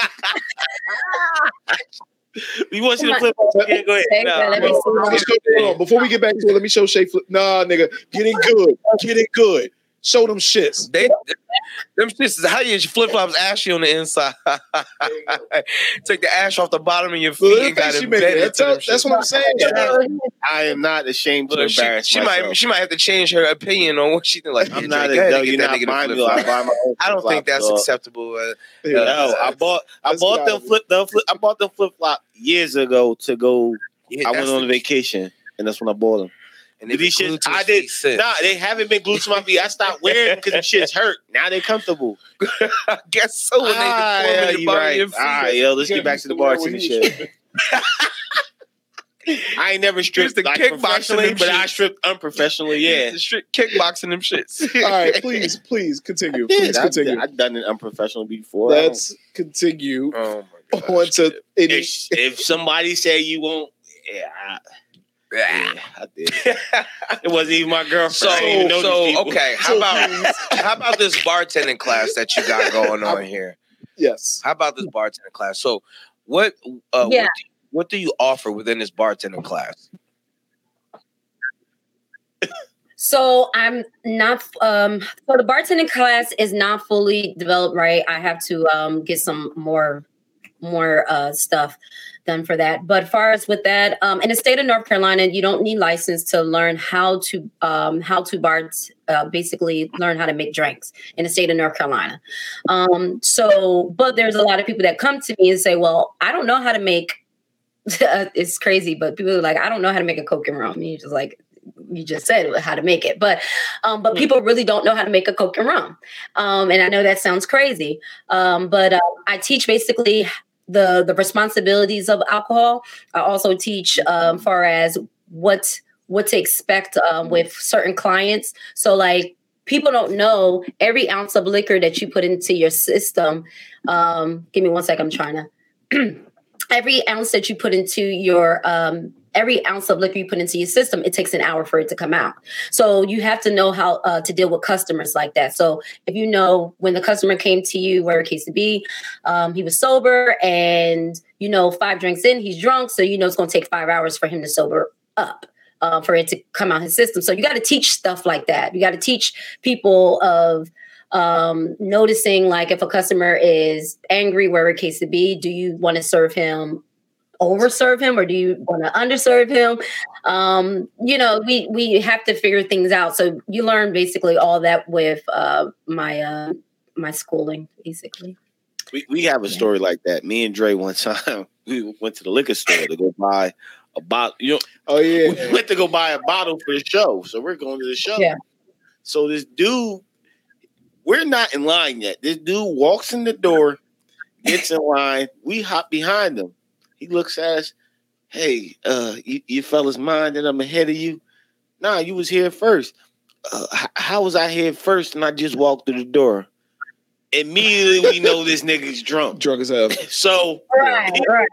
you want you to flip? Yeah, go ahead. Nah, that, let me see. Let's go- Before we get back to it, let me show Shay flip. Nah, nigga, get it good. Get it good. Show them shits. They, them shits is how your flip flops ashy on the inside. [LAUGHS] Take the ash off the bottom of your feet Look and got she it making. embedded. That's, that's what I'm saying. I am not ashamed to Look, she, embarrass she myself. might she might have to change her opinion on what she think. Like, I'm not Drake, a go no, you're not buying me. I buy my own. I don't think that's dog. acceptable. Uh, Yeah. No, I bought I bought get them flip, them flip I bought them flip flop years ago to go. yeah, I went on a vacation, and that's when I bought them. And they these shits, I did. Nah, they haven't been glued to my feet. I stopped wearing them because them shits hurt. Now they're comfortable. [LAUGHS] I guess so. When they Ah, deform yeah, the you right. All right, yo, let's get back to the bartender He shit. [LAUGHS] I ain't never stripped the like kickboxing but I stripped unprofessionally. [LAUGHS] Yeah, The strict kickboxing them shits. All right, please, please continue. I did. Please I've done it unprofessionally before. Let's continue Oh my on to if, if somebody say you won't, yeah, I, yeah, I did. [LAUGHS] It wasn't even my girlfriend. So, I didn't even know so these okay. How about how about this bartending class that you got going on [LAUGHS] here? Yes. How about this bartending class? So, what uh, Yeah. what, do, what do you offer within this bartending class? So I'm not um so the bartending class is not fully developed, right? I have to um get some more more uh stuff done for that. But far as with that, um in the state of North Carolina, you don't need license to learn how to um how to bart uh, basically learn how to make drinks in the state of North Carolina. Um so but there's a lot of people that come to me and say, "Well, I don't know how to make [LAUGHS] it's crazy, but people are like, I don't know how to make a Coke and rum. You're just like, you just said how to make it, but um, but people really don't know how to make a Coke and rum. Um, and I know that sounds crazy, um, but uh, I teach basically the the responsibilities of alcohol. I also teach um, far as what what to expect um, with certain clients. So like people don't know every ounce of liquor that you put into your system. Um, give me one sec. I'm trying to. [CLEARS THROAT] every ounce that you put into your um, every ounce of liquor you put into your system, it takes an hour for it to come out. So you have to know how uh, to deal with customers like that. So if you know when the customer came to you, where case to be, um, he was sober, and you know five drinks in, he's drunk, so you know it's going to take five hours for him to sober up. Uh, for it to come out his system, so you got to teach stuff like that. You got to teach people of um, noticing like if a customer is angry, where it case to be, do you want to serve him overserve him or do you want to underserve him um you know we we have to figure things out so you learn basically all that with uh my uh my schooling basically We, we have a Yeah. story like that. Me and Dre one time [LAUGHS] we went to the liquor store to go buy a bottle. You know, Oh we yeah. went to go buy a bottle for the show. So we're going to the show. Yeah. So this dude, we're not in line yet. This dude walks in the door, gets in line. We hop behind him. He looks at us. Hey, uh, you, you fellas mind that I'm ahead of you? Nah, you was here first. Uh, how was I here first and I just walked through the door? Immediately we know this [LAUGHS] nigga's drunk. Drunk as hell. [LAUGHS] So right right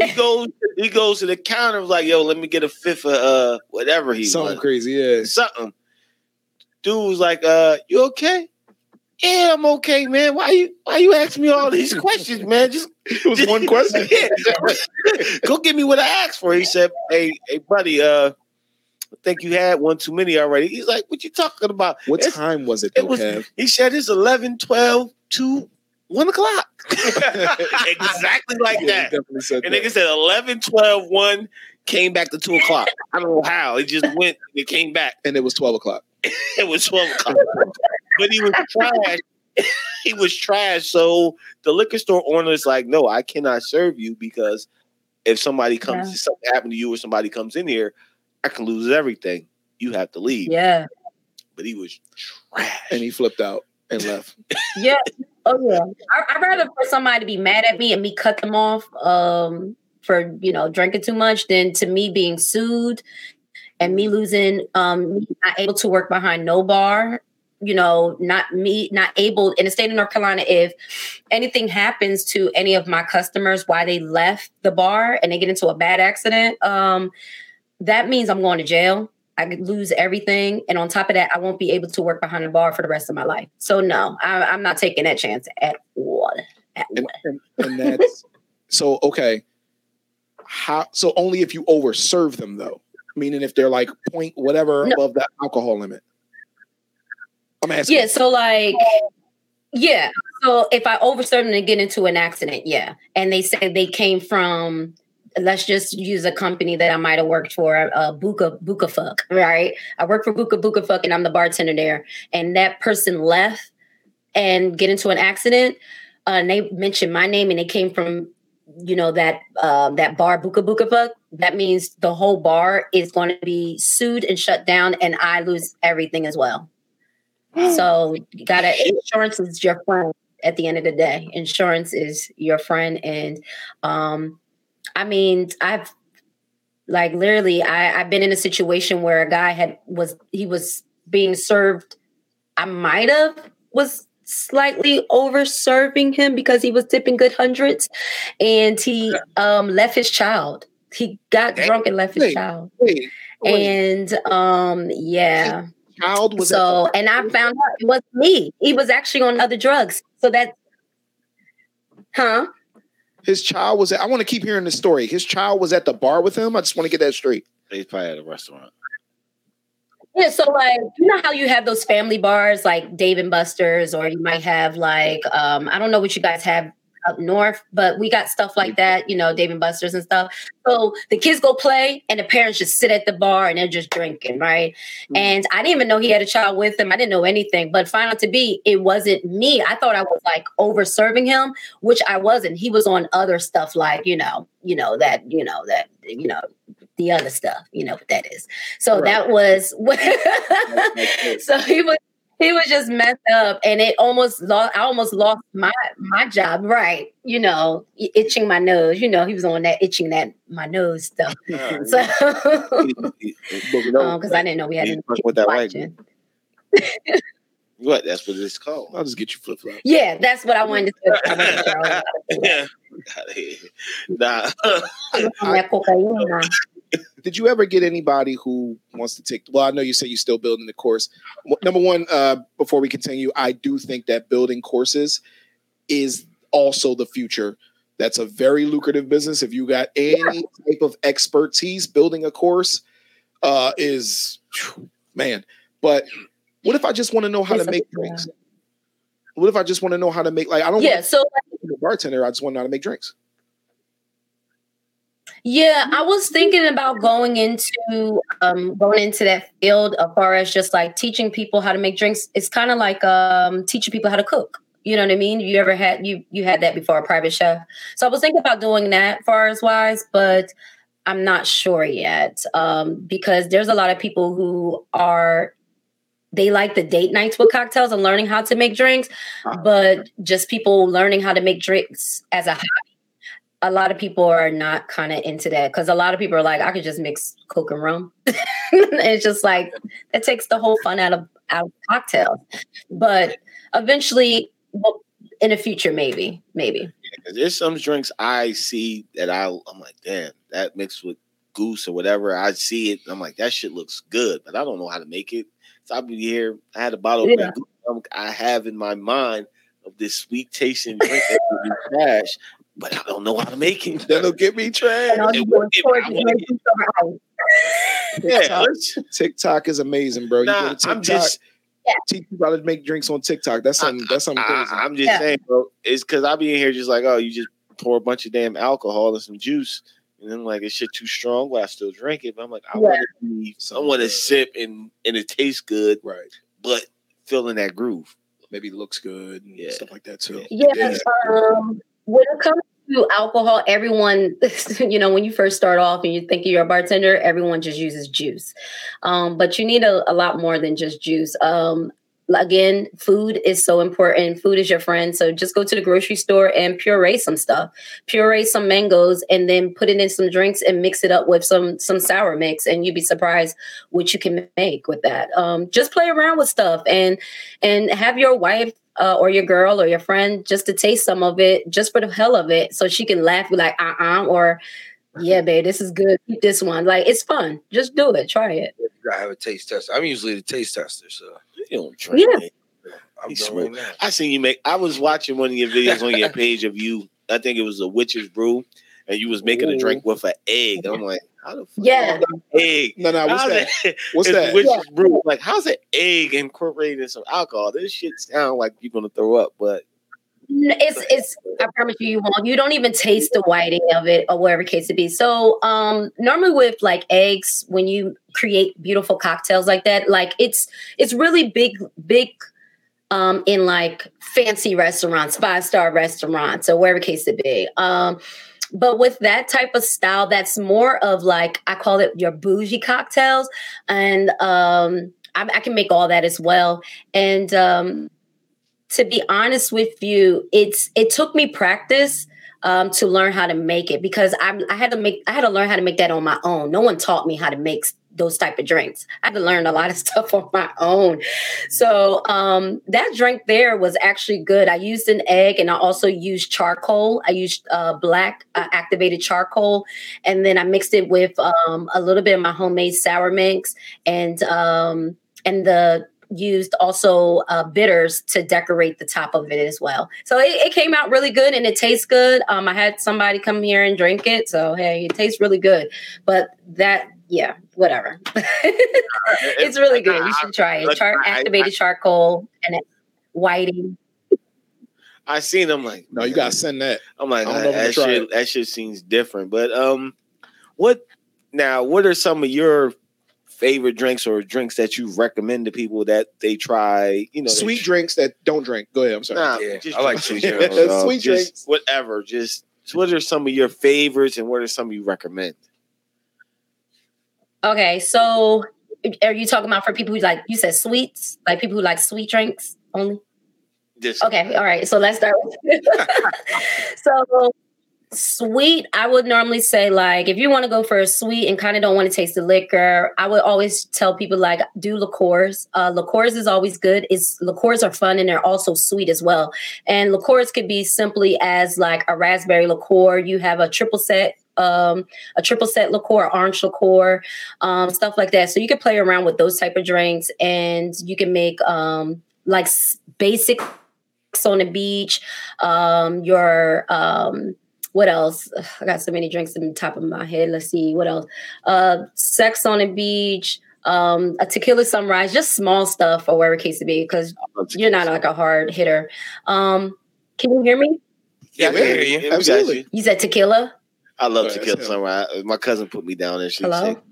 he goes he goes to the counter like, yo, let me get a fifth of uh whatever he Something was. crazy. Yeah. Something. Dude was like, uh, you okay? Yeah, I'm okay, man. Why you why you asking me all these questions, man? Just [LAUGHS] It was one question. [LAUGHS] yeah. Go give me what I asked for. He said, Hey, hey, buddy, uh, I think you had one too many already. He's like, What you talking about? What It's- time was it? It was Kev? he said it's 11, 12, 2, 1 o'clock. [LAUGHS] exactly like Yeah, that. definitely said And that. nigga said 11, 12, 1, came back to 2 o'clock. I don't know how. It just went, it came back. and it was twelve o'clock. It was 12 o'clock. But he was trash. he was trash. So the liquor store owner is like, no, I cannot serve you because if somebody comes, Yeah. if something happened to you or somebody comes in here, I can lose everything. You have to leave. yeah But he was trash. And he flipped out and left. [LAUGHS] yeah oh yeah I, i'd rather for somebody to be mad at me and me cut them off um for you know drinking too much than to me being sued and me losing um me not able to work behind no bar you know not me not able in the state of north carolina if anything happens to any of my customers while they left the bar and they get into a bad accident um that means i'm going to jail I could lose everything, and on top of that, I won't be able to work behind the bar for the rest of my life. So no, I, am not taking that chance at all. At and, and, and that's [LAUGHS] so okay. How so? Only if you overserve them, though. Meaning, if they're like point whatever no. above the alcohol limit. I'm asking. Yeah. So like, yeah. So if I overserve them and get into an accident, yeah, and they say they came from let's just use a company that I might have worked for, uh, Buka Buka Fuck, right? I work for Buka Buka Fuck, and I'm the bartender there. And that person left and get into an accident. Uh, and they mentioned my name, and it came from you know that uh, that bar Buka Buka Fuck. That means the whole bar is going to be sued and shut down, and I lose everything as well. So you [GASPS] gotta insurance is your friend at the end of the day. Insurance is your friend, and um, I mean, I've like literally, I, I've been in a situation where a guy had was he was being served. I might have was slightly over serving him because he was tipping good hundreds, and he um left his child. He got drunk and left his child. And um yeah. Child was so, and I found out it wasn't me. He was actually on other drugs. So that, huh? His child was at, I want to keep hearing the story. His child was at the bar with him. I just want to get that straight. He's probably at a restaurant. Yeah, so like you know how you have those family bars like Dave and Buster's, or you might have like um, I don't know what you guys have up north, but we got stuff like that, you know, Dave and Buster's and stuff. So the kids go play and the parents just sit at the bar and they're just drinking, right? Mm-hmm. And I didn't even know he had a child with him. I didn't know anything, but found out to be it wasn't me. I thought I was like over serving him, which I wasn't. He was on other stuff like, you know, you know, that, you know, that, you know, the other stuff, you know what that is. So right. that was [LAUGHS] what so he was he was just messed up and it almost lost I almost lost my my job, right? You know, itching my nose. You know, he was on that itching that my nose stuff. [LAUGHS] So [LAUGHS] because [LAUGHS] um, I didn't know we had any with that watching. What? That's what it's called. I'll just get you flip flop. Yeah, that's what I wanted to say. nah. Did you ever get anybody who wants to take? Well, I know you say you're still building the course. Number one, uh, before we continue, I do think that building courses is also the future. That's a very lucrative business. If you got any type of expertise, building a course uh, is man. But what if I just want to know how to make drinks? What if I just want to know how to make like I don't yeah, so a bartender, I just want to know how to make drinks. Yeah, I was thinking about going into um, going into that field as far as just like teaching people how to make drinks. It's kind of like um, teaching people how to cook. You know what I mean? You ever had you you had that before, a private chef? So I was thinking about doing that far as wise, but I'm not sure yet um, because there's a lot of people who are they like the date nights with cocktails and learning how to make drinks, uh-huh. but just people learning how to make drinks as a hobby. A lot of people are not kind of into that because a lot of people are like, I could just mix Coke and rum. [LAUGHS] and it's just like that takes the whole fun out of out of cocktails. But eventually, well, in the future, maybe, maybe. Yeah, there's some drinks I see that I I'm like, damn, that mixed with goose or whatever. I see it, I'm like, that shit looks good, but I don't know how to make it. So I'll be here. I had a bottle yeah. of I have in my mind of this sweet tasting drink that would be trash, but I don't know how to make it. That'll get me trash. [LAUGHS] yeah, TikTok is amazing, bro. Nah, TikTok, I'm just teach you how to make drinks on TikTok. That's something. that's something crazy. I, am just yeah. saying, bro. It's because I be in here just like, oh, you just pour a bunch of damn alcohol and some juice, and then like, it's shit too strong? But I still drink it. But I'm like, I yeah. want to be, I want to sip and and it tastes good, right? But feeling that groove, maybe looks good, and yeah. stuff like that too. Yeah. yeah. Um, when it comes to alcohol, everyone, [LAUGHS] you know, when you first start off and you think you're a bartender, everyone just uses juice. Um, but you need a, a, lot more than just juice. Um, again, food is so important. Food is your friend. So just go to the grocery store and puree some stuff. Puree some mangoes and then put it in some drinks and mix it up with some some sour mix and you'd be surprised what you can make with that. Um, just play around with stuff and and have your wife uh, or your girl or your friend just to taste some of it just for the hell of it so she can laugh be like uh-uh or yeah babe this is good keep this one like it's fun just do it try it gotta have a taste tester. I'm usually the taste tester, so You don't drink. Yeah. I'm He's doing right. I seen you make. I was watching one of your videos on your page of you. I think it was a witch's brew, and you was making a drink with an egg. I'm like, how the fuck Yeah. egg? No, no, what's How's that? it- [LAUGHS] What's it's that? Witch's brew. Like, how's an egg incorporated in some alcohol? This shit sound like you're gonna throw up, but It's it's. I promise you, you won't. You don't even taste the whiting of it, or whatever case it be. So, um, normally with like eggs, when you create beautiful cocktails like that, like it's it's really big, big, um, in like fancy restaurants, five star restaurants, or wherever case it be. Um, but with that type of style, that's more of like I call it your bougie cocktails, and um, I, I can make all that as well. And um, to be honest with you, it's it took me practice um, to learn how to make it because I, I had to make I had to learn how to make that on my own. No one taught me how to make those type of drinks. I had to learn a lot of [LAUGHS] stuff on my own. So um, that drink there was actually good. I used an egg and I also used charcoal. I used uh, black uh, activated charcoal, and then I mixed it with um, a little bit of my homemade sour mix and um, and the used also uh, bitters to decorate the top of it as well. So it, it came out really good and it tastes good. Um, I had somebody come here and drink it, so hey, it tastes really good. But that, yeah, whatever. [LAUGHS] it's really good. You should try it. Look, Char- I- activated charcoal and it, whiting. I seen them like, No, you gotta send that. I'm like, I don't know I'm that shit, that shit seems different. But um, what now? What are some of your favorite drinks or drinks that you recommend to people that they try? You know, Sweet tr- drinks that don't drink. Go ahead. I'm sorry. Nah, Yeah, just I like drinks sweet [LAUGHS] drinks. Sweet Just drinks. whatever. Just what are some of your favorites and what are some you recommend? Okay, so are you talking about for people who like you said sweets, like people who like sweet drinks only? Just Okay, all right. So let's start with [LAUGHS] so sweet. I would normally say like if you want to go for a sweet and kind of don't want to taste the liquor, I would always tell people like do liqueurs. Uh, liqueurs is always good. It's liqueurs are fun and they're also sweet as well. And liqueurs could be simply as like a raspberry liqueur. You have a triple sec. Um, a triple sec liqueur, orange liqueur, um, stuff like that. So you can play around with those type of drinks, and you can make um, like s- basic on the beach. Um, your um, what else? Ugh, I got so many drinks in the top of my head. Let's see what else. Uh, sex on the beach. Um, a tequila sunrise, just small stuff or whatever case it be, because you're not like a hard hitter. Um, can you hear me? Yeah, we hear you. Absolutely. you. You said tequila. I love Oh, that's tequila him. sunrise. My cousin put me down and she Hello.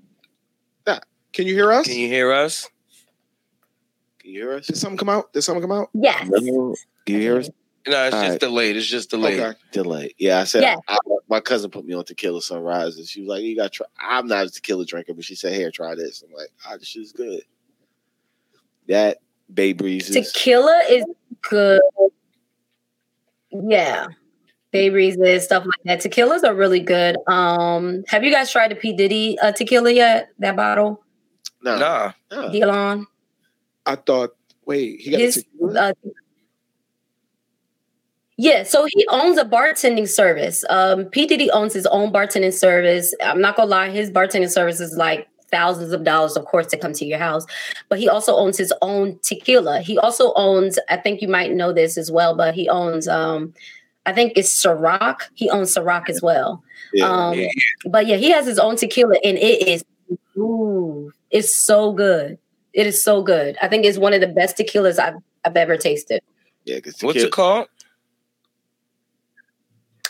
said, Can you hear us? Can you hear us? "Can you hear us? Did something come out? Did something come out? Yes. No. Can you hear us?" No, it's All just right. delayed. It's just delayed. Okay. Delay. Yeah, I said Yeah. I, my cousin put me on tequila sunrise, and she was like, "You got to try." I'm not a tequila drinker, but she said, "Here, try this." I'm like, "Ah, this shit's good." That Bay Breezes. Tequila is good. Yeah. Bay breezes, stuff like that. Tequilas are really good. Um, have you guys tried the P. Diddy uh, tequila yet? That bottle? no, Nah. no. Dylan? I thought. Wait, he got His, a tequila? uh, yeah, so he owns a bartending service. Um, P. Diddy owns his own bartending service. I'm not gonna lie, his bartending service is like thousands of dollars, of course, to come to your house. But he also owns his own tequila. He also owns, I think you might know this as well, but he owns um, I think it's Ciroc. He owns Ciroc as well. Yeah. Um, Yeah, but yeah, he has his own tequila, and it is, ooh, it's so good. It is so good. I think it's one of the best tequilas I've I've ever tasted. yeah, What's it called?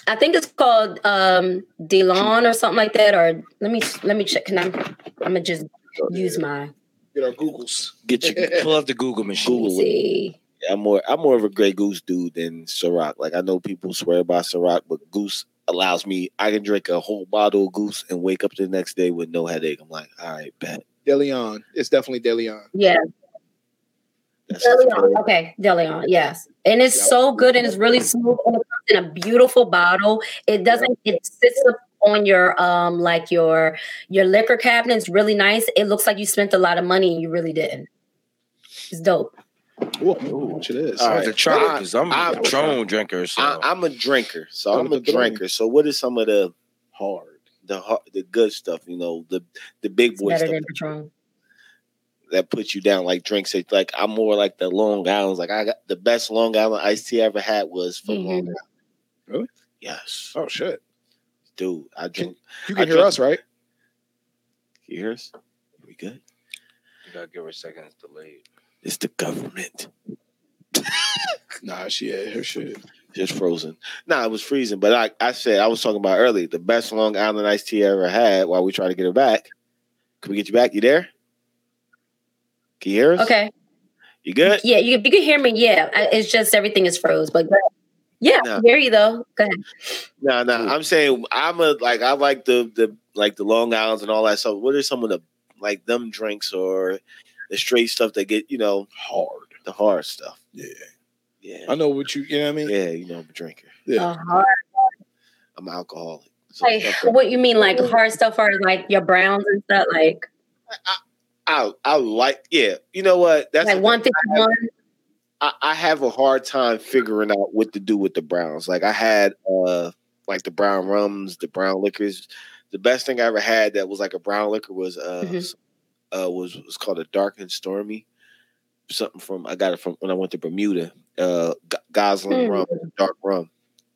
I think it's called um Delon or something like that. Or let me let me check. Can I? I'm gonna just use my Get our Googles. Get you. [LAUGHS] Pull up the Google machine. Google see. I'm more I'm more of a Grey Goose dude than Ciroc. Like I know people swear by Ciroc, but Goose allows me I can drink a whole bottle of Goose and wake up the next day with no headache. I'm like, all right, bet. Deleon. It's definitely Deleon. Yeah, That's Deleon. Okay, Deleon. Yes, and it's Yep. so good and it's really smooth and it in a beautiful bottle. It doesn't. It sits up on your um like your your liquor cabinet. It's really nice. It looks like you spent a lot of money and you really didn't. It's dope. Ooh, ooh, which it is. All I have right. to try because I'm I- a Patron drinker. So I, I'm a drinker, so I'm a the Patron. drinker. So what is some of the Hard. the har- the good stuff? You know, the the big It's boy stuff. than Patron. that puts you down like drinks. It like I'm more like the Long Island. Like I got the best Long Island iced tea I ever had was from Mhm. Long Island. Really? Yes, Oh shit! dude. I drink. You I can hear drink- us, right? You hear us? We good? You gotta give her seconds delayed. It's the government. [LAUGHS] Nah, she had her shit. Just frozen. Nah, it was freezing. But I, I said I was talking about earlier the best Long Island iced tea I ever had. While we try to get her back, can we get you back? You there? Can you hear us? Okay. You good? Yeah, you, you can hear me. Yeah, I, it's just everything is froze. But go ahead. yeah, No. I hear you though. Go ahead. No, no. I'm saying I'm a like I like the the like the Long Islands and all that stuff. What are some of the like them drinks or the straight stuff that get you know Hard. the hard stuff? Yeah. Yeah, I know what you. You know what I mean? yeah. You know I'm a drinker. Yeah. Uh-huh. I'm an alcoholic. So Like, what you mean, like hard stuff, or like your browns and stuff, like I I like yeah. You know what? That's like the one thing. fifty one. I, I have a hard time figuring out what to do with the browns. Like I had uh like the brown rums, the brown liquors. The best thing I ever had that was like a brown liquor was uh Mhm. Uh was was called a dark and stormy. Something from I got it from when I went to Bermuda. Uh G- Gosling Mm. rum, dark rum.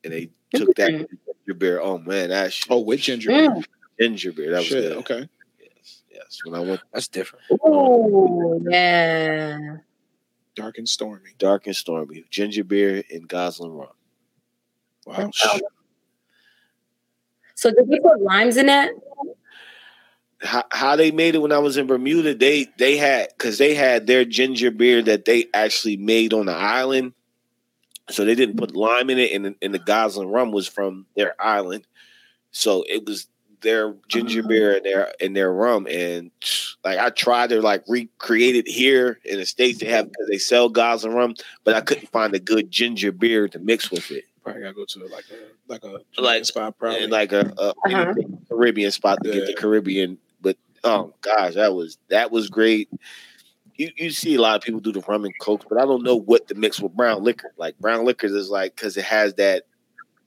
And they took that Mm. ginger beer. Oh man, that shit, Oh, with ginger. Mm. ginger beer. That was Shit. good. Okay. Yes, yes. When I went That's different. Oh yeah. Dark and stormy. dark and stormy, ginger beer and Gosling rum. Wow. So did you put limes in that? How, how they made it when I was in Bermuda, they they had because they had their ginger beer that they actually made on the island, so they didn't put lime in it, and and the Gosling rum was from their island, so it was their ginger beer and their and their rum, and like I tried to like recreate it here in the states they have because they sell Gosling rum, but I couldn't find a good ginger beer to mix with it, Probably gotta go to like a like a Like- spot. Probably like a, a Uh-huh. Caribbean spot to get the Caribbean. Oh gosh, that was that was great. You you see a lot of people do the rum and coke, but I don't know what to mix with brown liquor. Like brown liquor is like because it has that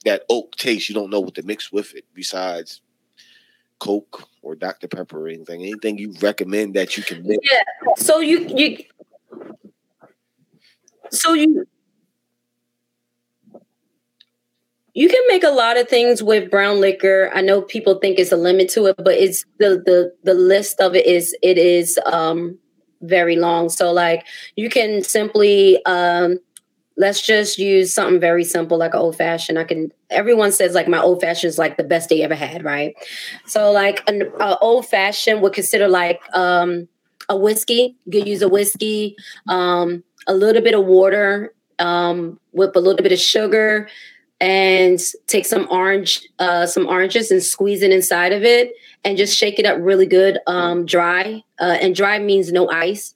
that oak taste. You don't know what to mix with it besides Coke or Dr Pepper or anything. Anything you recommend that you can mix? Yeah. So you you so you you can make a lot of things with brown liquor. I know people think it's a limit to it, but it's the the the list of it is it is um very long. So like you can simply um let's just use something very simple like old fashioned. I can everyone says like my old fashioned is like the best they ever had, right? So like an uh, old fashioned would consider like um a whiskey. You could use a whiskey, um, a little bit of water, um, with a little bit of sugar, and take some orange, uh, some oranges, and squeeze it inside of it, and just shake it up really good, um, dry. Uh, and dry means no ice.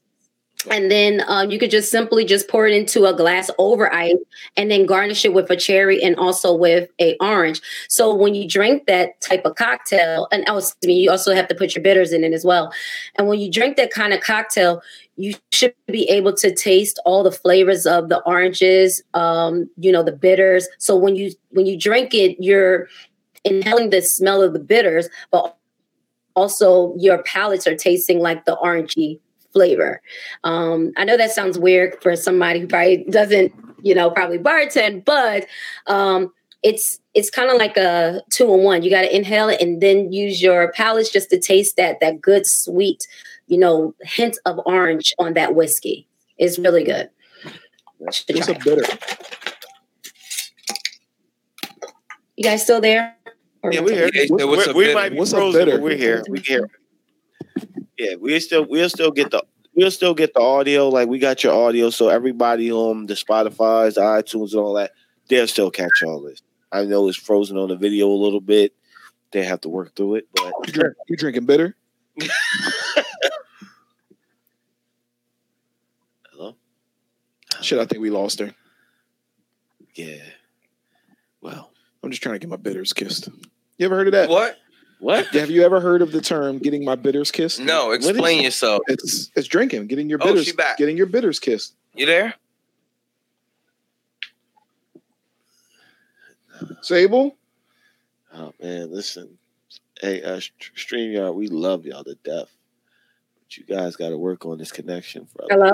And then um, you could just simply just pour it into a glass over ice, and then garnish it with a cherry and also with a orange. So when you drink that type of cocktail, and oh, excuse me, you also have to put your bitters in it as well. And when you drink that kind of cocktail, you should be able to taste all the flavors of the oranges, um, you know, the bitters. So when you when you drink it, you're inhaling the smell of the bitters, but also your palates are tasting like the orangey flavor. Um, I know that sounds weird for somebody who probably doesn't, you know, probably bartend, but um, it's it's kind of like a two in one. You got to inhale it and then use your palate just to taste that that good sweet, you know, hint of orange on that whiskey. It's really good. Should What's try a bitter? You guys still there? Or Yeah, we're here. Yeah, so what's We're- a we might be what's frozen, but we're here. We can hear. Yeah, we still we'll still get the we'll still get the audio. Like we got your audio, so everybody on the Spotify's, the iTunes, and all that, they'll still catch all this. I know it's frozen on the video a little bit. They have to work through it, but You, drink, you drinking bitter? [LAUGHS] hello, Shit, I think we lost her. yeah. Well, I'm just trying to get my bitters kissed. You ever heard of that? What? What? Have you ever heard of the term "getting my bitters kissed"? No, explain it? yourself. It's it's drinking, getting your Oh, bitters, she back. getting your bitters kissed. You there? Sable, Oh man, listen. Hey, uh, Streamyard, we love y'all to death. But you guys got to work on this connection, brother. Hello.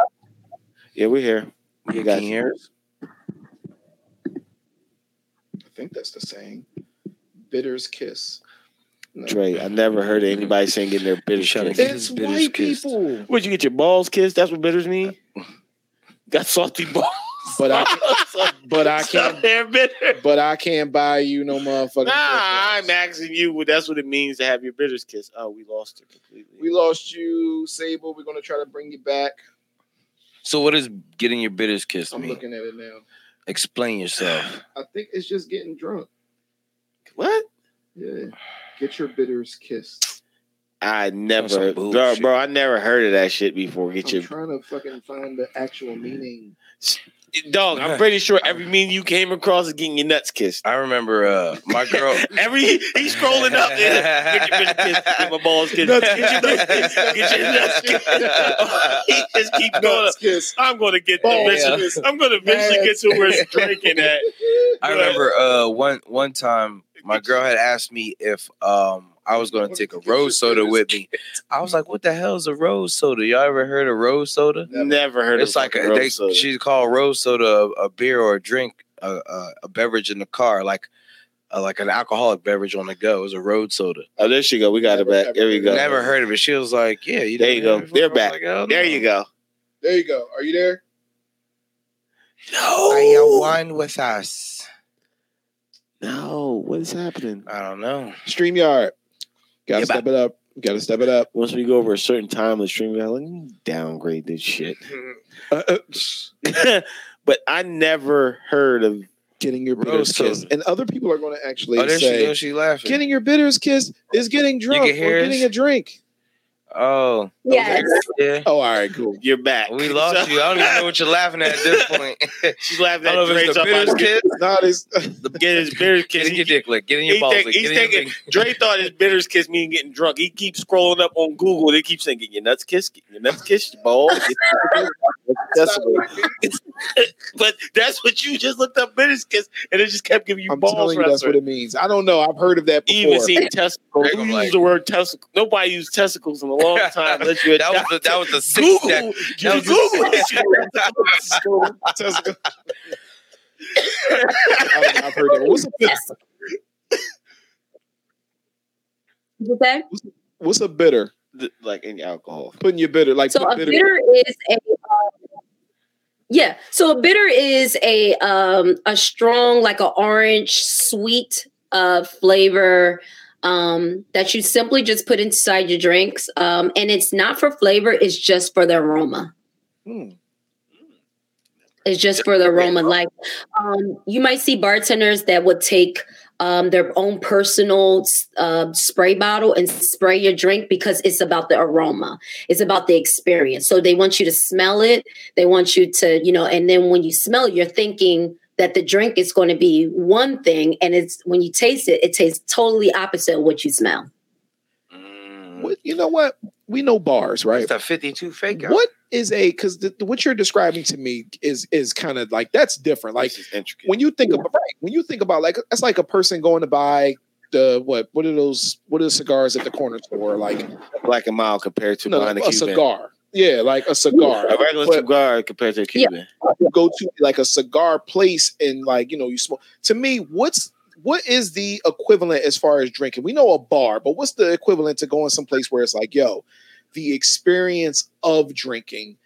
Yeah, we're here. You You got can hear us? I think that's the saying. Bitter's kiss. No. Trey, I never heard of anybody [LAUGHS] saying getting their bitters Shut it. kissed. It's Bitter's white kissed. people. Where'd you get your balls kissed? That's what bitters mean? Got salty balls. But I [LAUGHS] but I can't They're bitter. but I can't buy you no motherfucking Nah, I'm Christmas. asking you. What that's what it means to have your bitters kissed. Oh, we lost her completely. We lost you, Sable. We're gonna try to bring you back. So what is getting your bitters kissed I'm mean? looking at it now. Explain yourself. I think it's just getting drunk. what? Yeah. Get your bitters kissed. I never, bro, bro. I never heard of that shit before. Get I'm your trying to fucking find the actual meaning. dog. I'm pretty sure every mean you came across is getting your nuts kissed. I remember uh, my girl. [LAUGHS] Every he's scrolling up. Get your bitters kissed. Get my balls kissed. Nuts Get your nuts kissed. Get your nuts kissed. [LAUGHS] he just keeps going. Nuts kiss. I'm going to get the Balls eventually, kiss. I'm going to eventually get to where it's drinking at. I remember uh, one one time [LAUGHS] my girl had asked me if um, I was going to take a rose soda with me. I was like, "What the hell is a rose soda? Y'all ever heard of rose soda?" Never heard It's of like a, fucking they, soda. she called rose soda a, a beer or a drink, a, a, a beverage in the car, like uh, like an alcoholic beverage on the go. It was a road soda. Oh, there she go. We got Never, it back. There we go. Never heard of it. She was like, "Yeah, you There you go. heard of it They're before?" Back. like, "Hell There no." you go. There you go. Are you there? No. Are you wine with us? No, what is happening? I don't know. StreamYard. Gotta Yeah, step it up. Gotta step it up. Once we go over a certain time, the stream, we're like, let me downgrade this shit. Uh, [LAUGHS] uh, [LAUGHS] but I never heard of. getting your Rose bitters kissed. soda. And other people are going to actually Oh, there she say, goes. She laughing. getting your bitters kissed is getting drunk can or getting a drink. Oh, Yes. yeah. Oh, all right, cool. You're back. We lost you. I don't even know what you're laughing at at this [LAUGHS] point. She's laughing I at don't know if it's [LAUGHS] the bitters [LAUGHS] get, kid. Not as get his bitters Get kiss. in your dick lick. Get in your he balls think, lick. he's Get in your thinking, dick. Dre thought his bitters kiss mean getting drunk. He keeps scrolling up on Google. They keep saying, get your nuts kissed, get your nuts kissed, your balls. get That's but that's what you just looked up bitters kiss, and it just kept giving you I'm balls telling you, that's what it means. I don't know. I've heard of that before. Even before. seen testicles. Who I'm used like- the word testicle? Nobody used testicles in a long [LAUGHS] time. Unless you're That was the that was the six Google. that, that was Google this [LAUGHS] shit. I've, I've heard that. What's a, Yes. What'd what's a bitter? like any alcohol. Putting your bitter, like So put a bitter is a um, yeah. So a bitter is a um a strong like an orange sweet uh flavor um that you simply just put inside your drinks um and it's not for flavor it's just for the aroma. Hmm. It's just for the aroma. Like um, you might see bartenders that would take um, their own personal uh, spray bottle and spray your drink because it's about the aroma. It's about the experience. So they want you to smell it. They want you to, you know, and then when you smell it, you're thinking that the drink is going to be one thing, and it's when you taste it, it tastes totally opposite of what you smell. Mm, What, you know what? We know bars, right? It's a 52 fake out. What is a because what you're describing to me is is kind of like that's different. Like This is intricate. when you think about right, when you think about like that's like a person going to buy the what what are those what are the cigars at the corner store like Black and mild compared to no, buying a a Cuban. cigar yeah like a cigar. A regular But- cigar compared to a Yeah. Cuban. you go to like a cigar place and like you know you smoke. To me what's what is the equivalent as far as drinking? We know a bar but what's the equivalent to going someplace where it's like yo the experience of drinking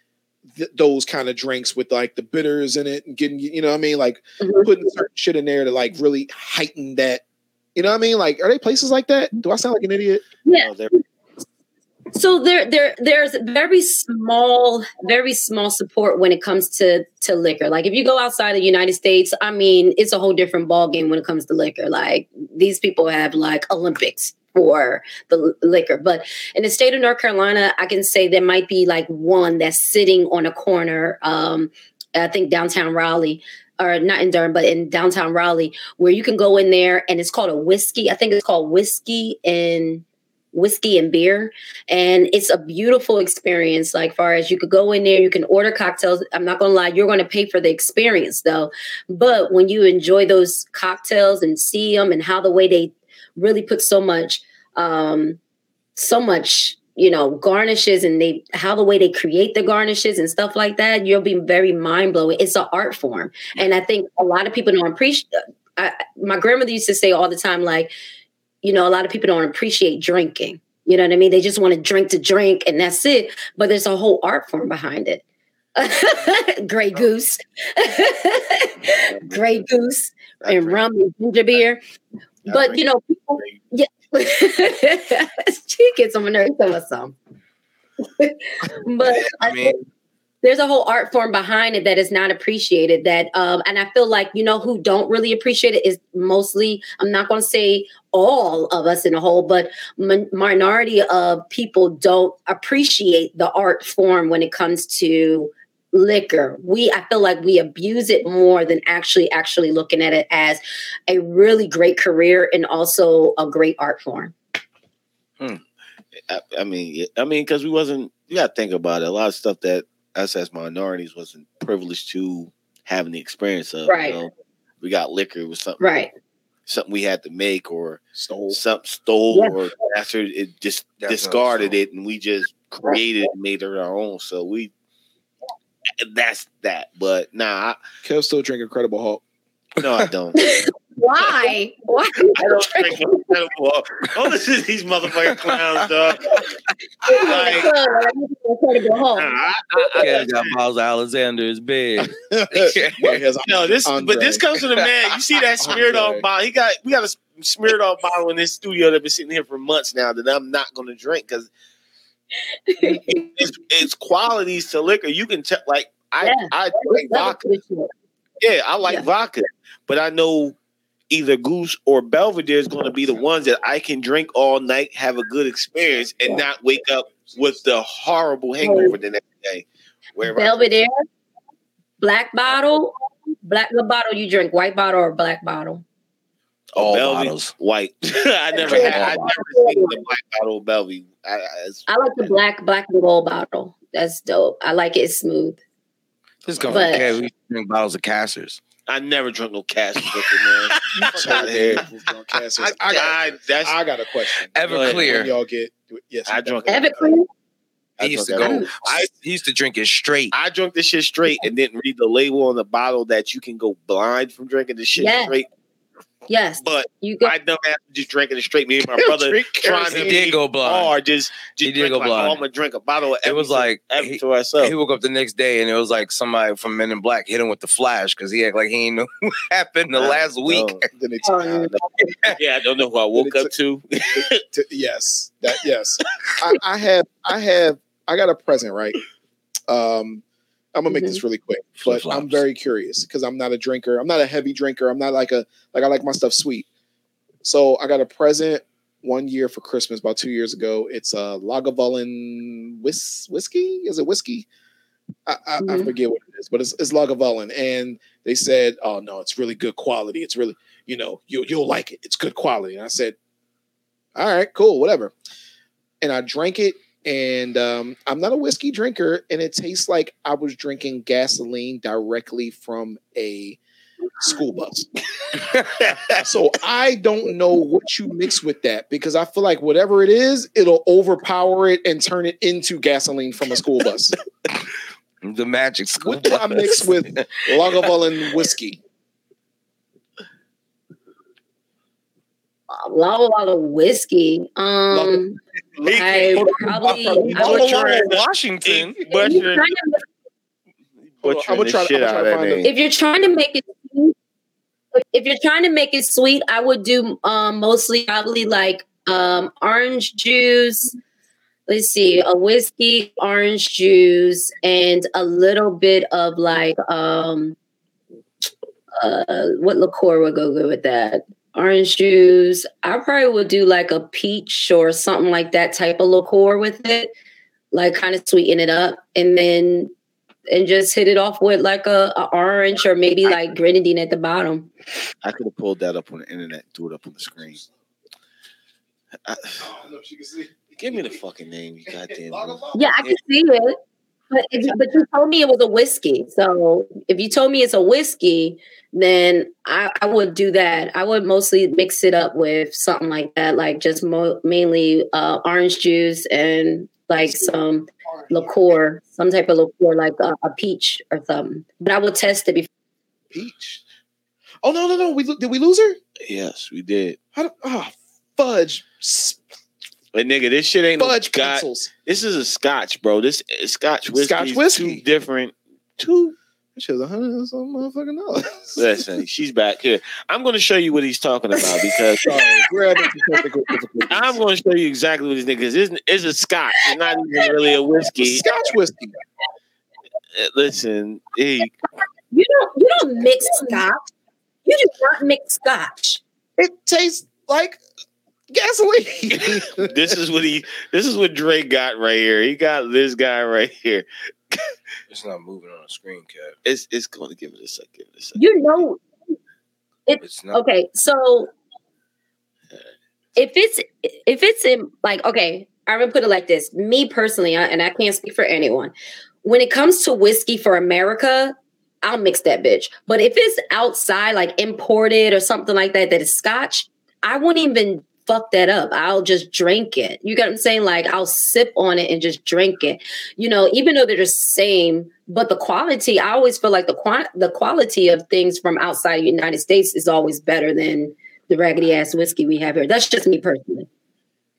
th- those kind of drinks with like the bitters in it and getting you know what i mean? Like Mhm. putting certain shit in there to like really heighten that. You know what i mean? Like are they places like that? Do i sound like an idiot? Yeah. They're- So there, there, there's very small, very small support when it comes to to liquor. Like if you go outside the United States, I mean, it's a whole different ball game when it comes to liquor. Like these people have like Olympics for the liquor, but in the state of North Carolina, I can say there might be like one that's sitting on a corner. Um, I think downtown Raleigh. Or not in Durham, but in downtown Raleigh, where you can go in there and it's called a whiskey. I think it's called whiskey and whiskey and beer. And it's a beautiful experience. Like far as you could go in there you can order cocktails. I'm not gonna lie you're gonna pay for the experience though. But when you enjoy those cocktails and see them and how the way they really put so much um so much you know garnishes and they how the way they create the garnishes and stuff like that you'll be very mind-blowing. It's an art form. And i think a lot of people don't appreciate I, my grandmother used to say all the time like you know a lot of people don't appreciate drinking. You know what i mean? They just want to drink to drink and that's it. But there's a whole art form behind it. [LAUGHS] Grey Goose, [LAUGHS] Grey Goose, and rum and ginger beer. But you know, people, yeah, [LAUGHS] she gets on my nerves. Tell us some. but I mean, there's a whole art form behind it that is not appreciated. That um, and I feel like you know who don't really appreciate it is mostly. I'm not going to say all of us in a whole, but minority of people don't appreciate the art form when it comes to liquor we i feel like we abuse it more than actually actually looking at it as a really great career and also a great art form hmm. I, I mean i mean because we wasn't you gotta think about it a lot of stuff that us as minorities wasn't privileged to having the experience of right you know? we got liquor it was something right something we had to make or stole something stole yeah. or after it just That's discarded it and we just created and made it our own so we that's that. But nah, I, Kev still drink Incredible Hulk. No, I don't. [LAUGHS] Why? Why? [LAUGHS] I don't drink Incredible Hulk. Don't listen to these motherfucking clowns, dog. [LAUGHS] like, Incredible Hulk. Nah, I, I, I, got Miles Alexander's big. [LAUGHS] no, this but this comes from the man. You see that smeared off bottle? He got we got a smeared off bottle in this studio that been sitting here for months now that I'm not going to drink because it's, it's, qualities to liquor. You can tell, like I, yeah. I drink vodka. Yeah, I like yeah. vodka, but I know either Goose or Belvedere is going to be the ones that I can drink all night, have a good experience, and not wake up with the horrible hangover the next day. Where Belvedere, black bottle, black what bottle you drink? White bottle or black bottle? Oh, all Belvy, bottles. White. [LAUGHS] I never had. I never seen the black bottle of Belvy. I, I, I, like the black black and gold bottle. That's dope. I like it smooth. This comes but, from we drink bottles of Cassers. I never drunk no Cassers man. [LAUGHS] out here. I, I, got, that's, I got a question. Everclear. Y'all get yes. I drunk Everclear. He used to go. I, he used to drink it straight. I drank this shit straight and didn't read the label on the bottle that you can go blind from drinking this shit yes. straight. Yes, but you go- I don't have to just drinking it straight. [LAUGHS] Me and my brother trying to did go blind. Or just, just he did go like, blind. Oh, I'm gonna drink a bottle of. It was like he, to ourselves. He woke up the next day and it was like somebody from Men in Black hit him with the flash because he act like he ain't know [LAUGHS] what happened the last week. [LAUGHS] Oh, yeah, I don't know who I woke up to. to. Yes, that yes. I, I have I have I got a present right. Um, I'm gonna make mm-hmm. this really quick, but Flip-flops. I'm very curious because I'm not a drinker. I'm not a heavy drinker. I'm not like a like I like my stuff sweet. So I got a present one year for Christmas about two years ago. It's a Lagavulin whis- whiskey. Is it whiskey? I, I, mm-hmm. I, forget what it is, but it's, it's Lagavulin. And they said, "Oh no, it's really good quality. It's really, you know, you you'll like it. It's good quality." And I said, "All right, cool, whatever." And I drank it, and um, I'm not a whiskey drinker, and it tastes like I was drinking gasoline directly from a school bus. [LAUGHS] so I don't know what you mix with that because I feel like whatever it is, it'll overpower it and turn it into gasoline from a school bus. [LAUGHS] the magic school. What did I mix with Lagavulin whiskey? A lot of whiskey. Um, I probably I would try Washington. If you're trying to make it sweet, if you're trying to make it sweet, I would do um, mostly probably like um, orange juice. Let's see, a whiskey, orange juice, and a little bit of like um, uh, what liqueur would go good with that? Orange juice. I probably would do like a peach or something like that type of liqueur with it, like kind of sweeten it up, and then and just hit it off with like a, a orange or maybe like grenadine at the bottom. I could have pulled that up on the internet, threw it up on the screen. I, [SIGHS] give me the fucking name, you goddamn. [LAUGHS] Yeah, I can see it. But, if, but you told me it was a whiskey. So if you told me it's a whiskey, then I, I would do that. I would mostly mix it up with something like that, like just mo- mainly uh, orange juice and like some liqueur, some type of liqueur, like a, a peach or something. But I would test it before. Peach. Oh no no no! We did we lose her? Yes, we did. How do, oh, fudge. But nigga, this shit ain't fudge no pencils. This is a Scotch, bro. This is Scotch whiskey. Scotch whiskey. Two different. Two. That shit's a hundred and some motherfucking dollars. Listen, she's back here. I'm going to show you what he's talking about because [LAUGHS] Sorry, we're having some technical difficulties. I'm going to show you exactly what this nigga is. It's, it's a Scotch. It's not even really a whiskey. Scotch whiskey. Uh, Listen, he, You don't you don't mix scotch. You do not mix scotch. It tastes like gasoline. this is what he. This is what Drake got right here. He got this guy right here. It's not moving on the screen, Kev. It's it's going to give it a second. Give it a second. You know It's not. okay so if it's if it's in like okay i'm gonna put it like this me personally I- and i can't speak for anyone when it comes to whiskey for america i'll mix that bitch but if it's outside like imported or something like that that is scotch i wouldn't even fuck that up i'll just drink it you get what i'm saying like i'll sip on it and just drink it you know even though they're the same but the quality i always feel like the qua- the quality of things from outside the united states is always better than the raggedy ass whiskey we have here that's just me personally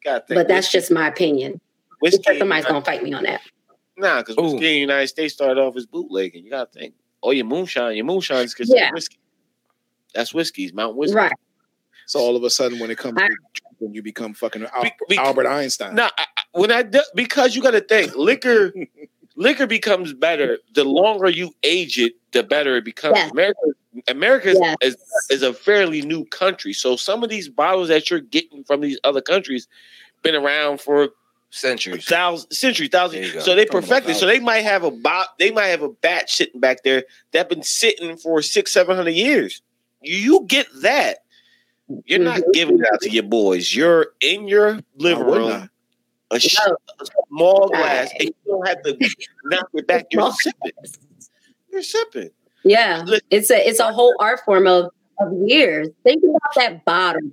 Gotta think but that's just my opinion whiskey. Because somebody's gonna fight me on that Nah, because Ooh. whiskey in the United States started off as bootlegging. You gotta think. Oh, your moonshine, your moonshine is considered Yeah. whiskey. That's whiskeys, It's Mount Whiskey. right so all of a sudden, when it comes I- to drinking, you become fucking Al- Be- be- Albert Einstein. Now, I, I- when I do, because you got to think liquor, [LAUGHS] liquor becomes better the longer you age it, the better it becomes. Yes. America, America is, Yes. is is a fairly new country, so some of these bottles that you're getting from these other countries been around for Centuries. thousand century There thousand so they Talking about perfected so they might have a bot they might have a batch sitting back there that been sitting for six seven hundred years you, you get that you're not giving it out to your boys. You're in your living room a, sh- a small glass and you don't have to [LAUGHS] knock it back. You're sipping. you're sipping. Yeah. It's a it's a whole art form of of years. Think about that bottle.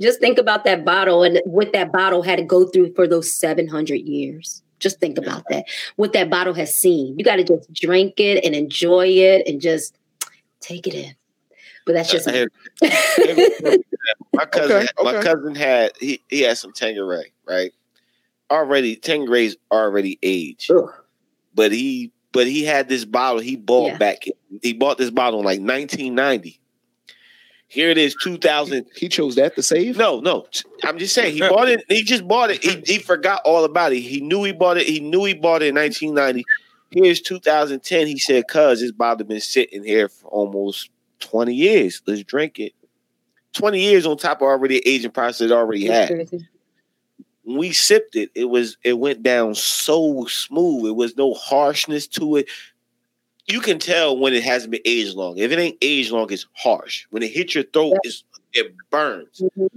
Just think about that bottle and what that bottle had to go through for those 700 years. Just think about that. What that bottle has seen. You got to just drink it and enjoy it and just take it in but that's just Uh, [LAUGHS] my cousin Okay, my cousin had he, he had some Tanqueray, right? Already Tanqueray's already aged. Ugh. but he but he had this bottle he bought Yeah. back he bought this bottle in like 1990 here it is 2000 He chose that to save. no no. I'm just saying he bought it he just bought it he, he forgot all about it. He knew he bought it he knew he bought it in 1990 here's 2010 he said cuz this bottle been sitting here for almost 20 years let's drink it 20 years on top of already aging process it already had we sipped it, it was it went down so smooth. It was no harshness to it. You can tell when it hasn't been aged long. If it ain't aged long, it's harsh. When it hits your throat, it's, it burns. Mhm.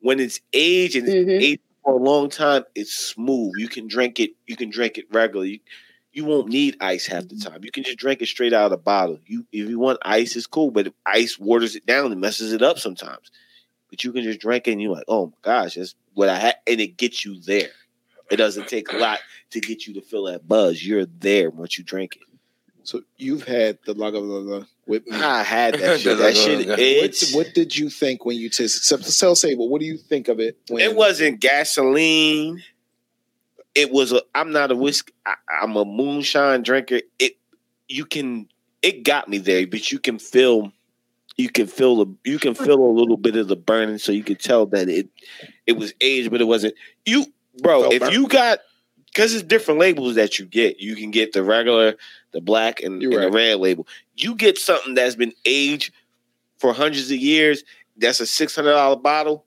When it's aged and it's Mhm. aged for a long time, it's smooth. You can drink it. You can drink it regularly. You, you won't need ice half the mm-hmm. time. You can just drink it straight out of the bottle. You if you want ice, it's cool, but ice waters it down and messes it up sometimes. But you can just drink it and you're like, oh my gosh, that's what I had, and it gets you there. It doesn't take a lot to get you to feel that buzz. You're there once you drink it. So you've had the Laga with me. I had that shit. That shit. [LAUGHS] What, It's, what did you think when you tasted? Tell Sable, what do you think of it? When, it wasn't gasoline. It was a. I'm not a whiskey. I, I'm a moonshine drinker. It. You can. It got me there, but you can feel. You can feel the. You can feel a little bit of the burning, so you can tell that it. It was aged, but it wasn't. You, bro. If burnt. you got, because it's different labels that you get. You can get the regular, the black, and, and the red label. You get something that's been aged for hundreds of years. That's a six hundred dollar bottle.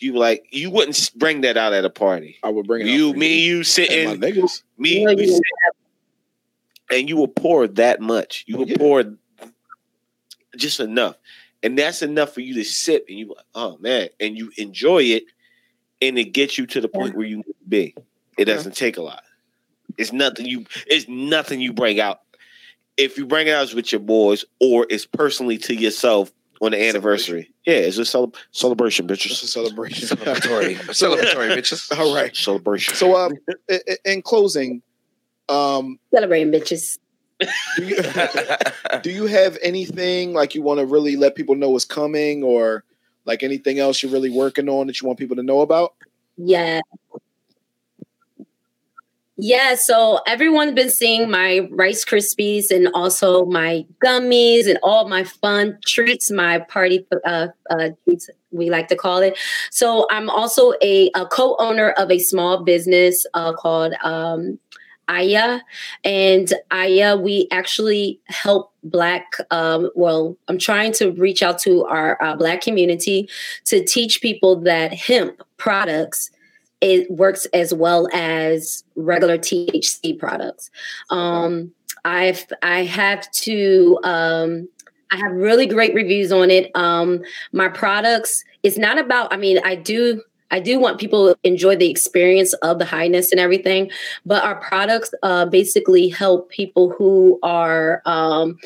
You like you wouldn't bring that out at a party. I would bring it. You, out for me, you and my sitting, niggas. me, You you you- sit, and you will pour that much. You will oh, Yeah. pour just enough, and that's enough for you to sip, and you like, oh man, and you enjoy it, and it gets you to the point where you need to be. It doesn't take a lot. It's nothing you. It's nothing you bring out. If you bring it out with your boys, or it's personally to yourself on the anniversary. Yeah, it's a cele- celebration, bitches. It's a celebration. [LAUGHS] Celebratory, [LAUGHS] celebratory, bitches. All right. Celebration. So, um, i- i- in closing, um, Celebrating bitches. do you, [LAUGHS] do you have anything like you want to really let people know is coming, or like anything else you're really working on that you want people to know about? Yeah. Yeah, so everyone's been seeing my Rice Krispies and also my gummies and all my fun treats, my party uh, uh, treats, we like to call it. So I'm also a, a co-owner of a small business uh, called um, Aya, and Aya, we actually help Black. Um, well, I'm trying to reach out to our uh, Black community to teach people that hemp products it works as well as regular THC products. Um, I've I have to um, I have really great reviews on it. Um, my products it's not about. I mean, I do I do want people to enjoy the experience of the highness and everything, but our products uh, basically help people who are um,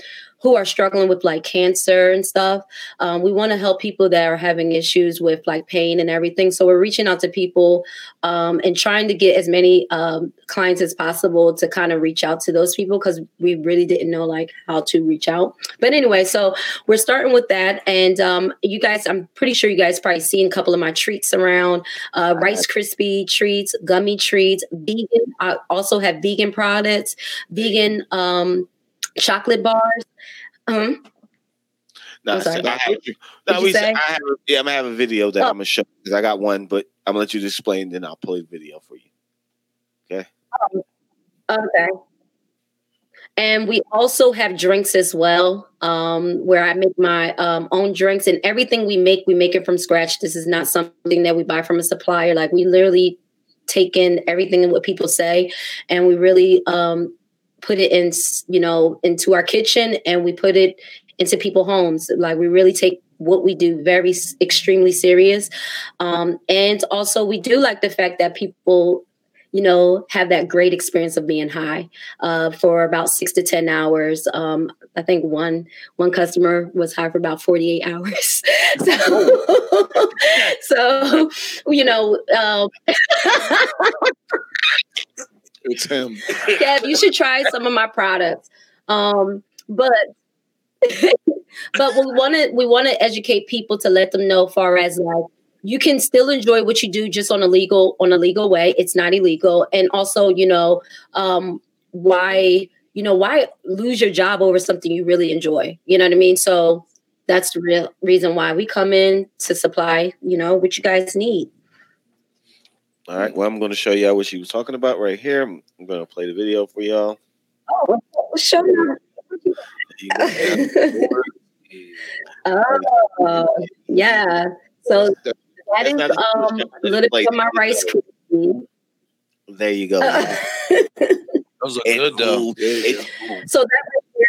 who are struggling with like cancer and stuff. Um, we want to help people that are having issues with like pain and everything. So we're reaching out to people um, and trying to get as many um, clients as possible to kind of reach out to those people because we really didn't know like how to reach out. But anyway, so we're starting with that, and um, you guys, I'm pretty sure you guys probably seen a couple of my treats around uh, Rice Krispie treats, gummy treats, vegan. I also have vegan products, vegan um, chocolate bars. Um, No, I'm sorry. I have, no, we you said, say? I have, yeah, I'm gonna have a video that Oh. I'm gonna show because I got one, but I'm gonna let you explain, then I'll play the video for you. Okay. Okay. And we also have drinks as well, um, where I make my um, own drinks and everything we make, we make it from scratch. This is not something that we buy from a supplier. Like we literally take in everything and what people say, and we really um, put it in, you know, into our kitchen, and we put it into people's homes. Like we really take what we do very extremely serious, um, and also we do like the fact that people you know, have that great experience of being high uh, for about six to ten hours. Um, I think one one customer was high for about forty eight [LAUGHS] hours. so, [LAUGHS] [LAUGHS] so you know, um, It's him. [LAUGHS] Kev, you should try some of my products. Um, but [LAUGHS] but we want to we want to educate people to let them know, far as like you can still enjoy what you do just on a legal on a legal way. It's not illegal, and also you know um, why you know why lose your job over something you really enjoy. You know what I mean? So that's the real reason why we come in to supply you know what you guys need. All right. Well, I'm going to show y'all what she was talking about right here. I'm going to play the video for y'all. Oh, show me. [LAUGHS] oh, yeah. So that That's is um, a little bit of my rice krispies. There you go. [LAUGHS] Those look It's good though. cool. so that right there,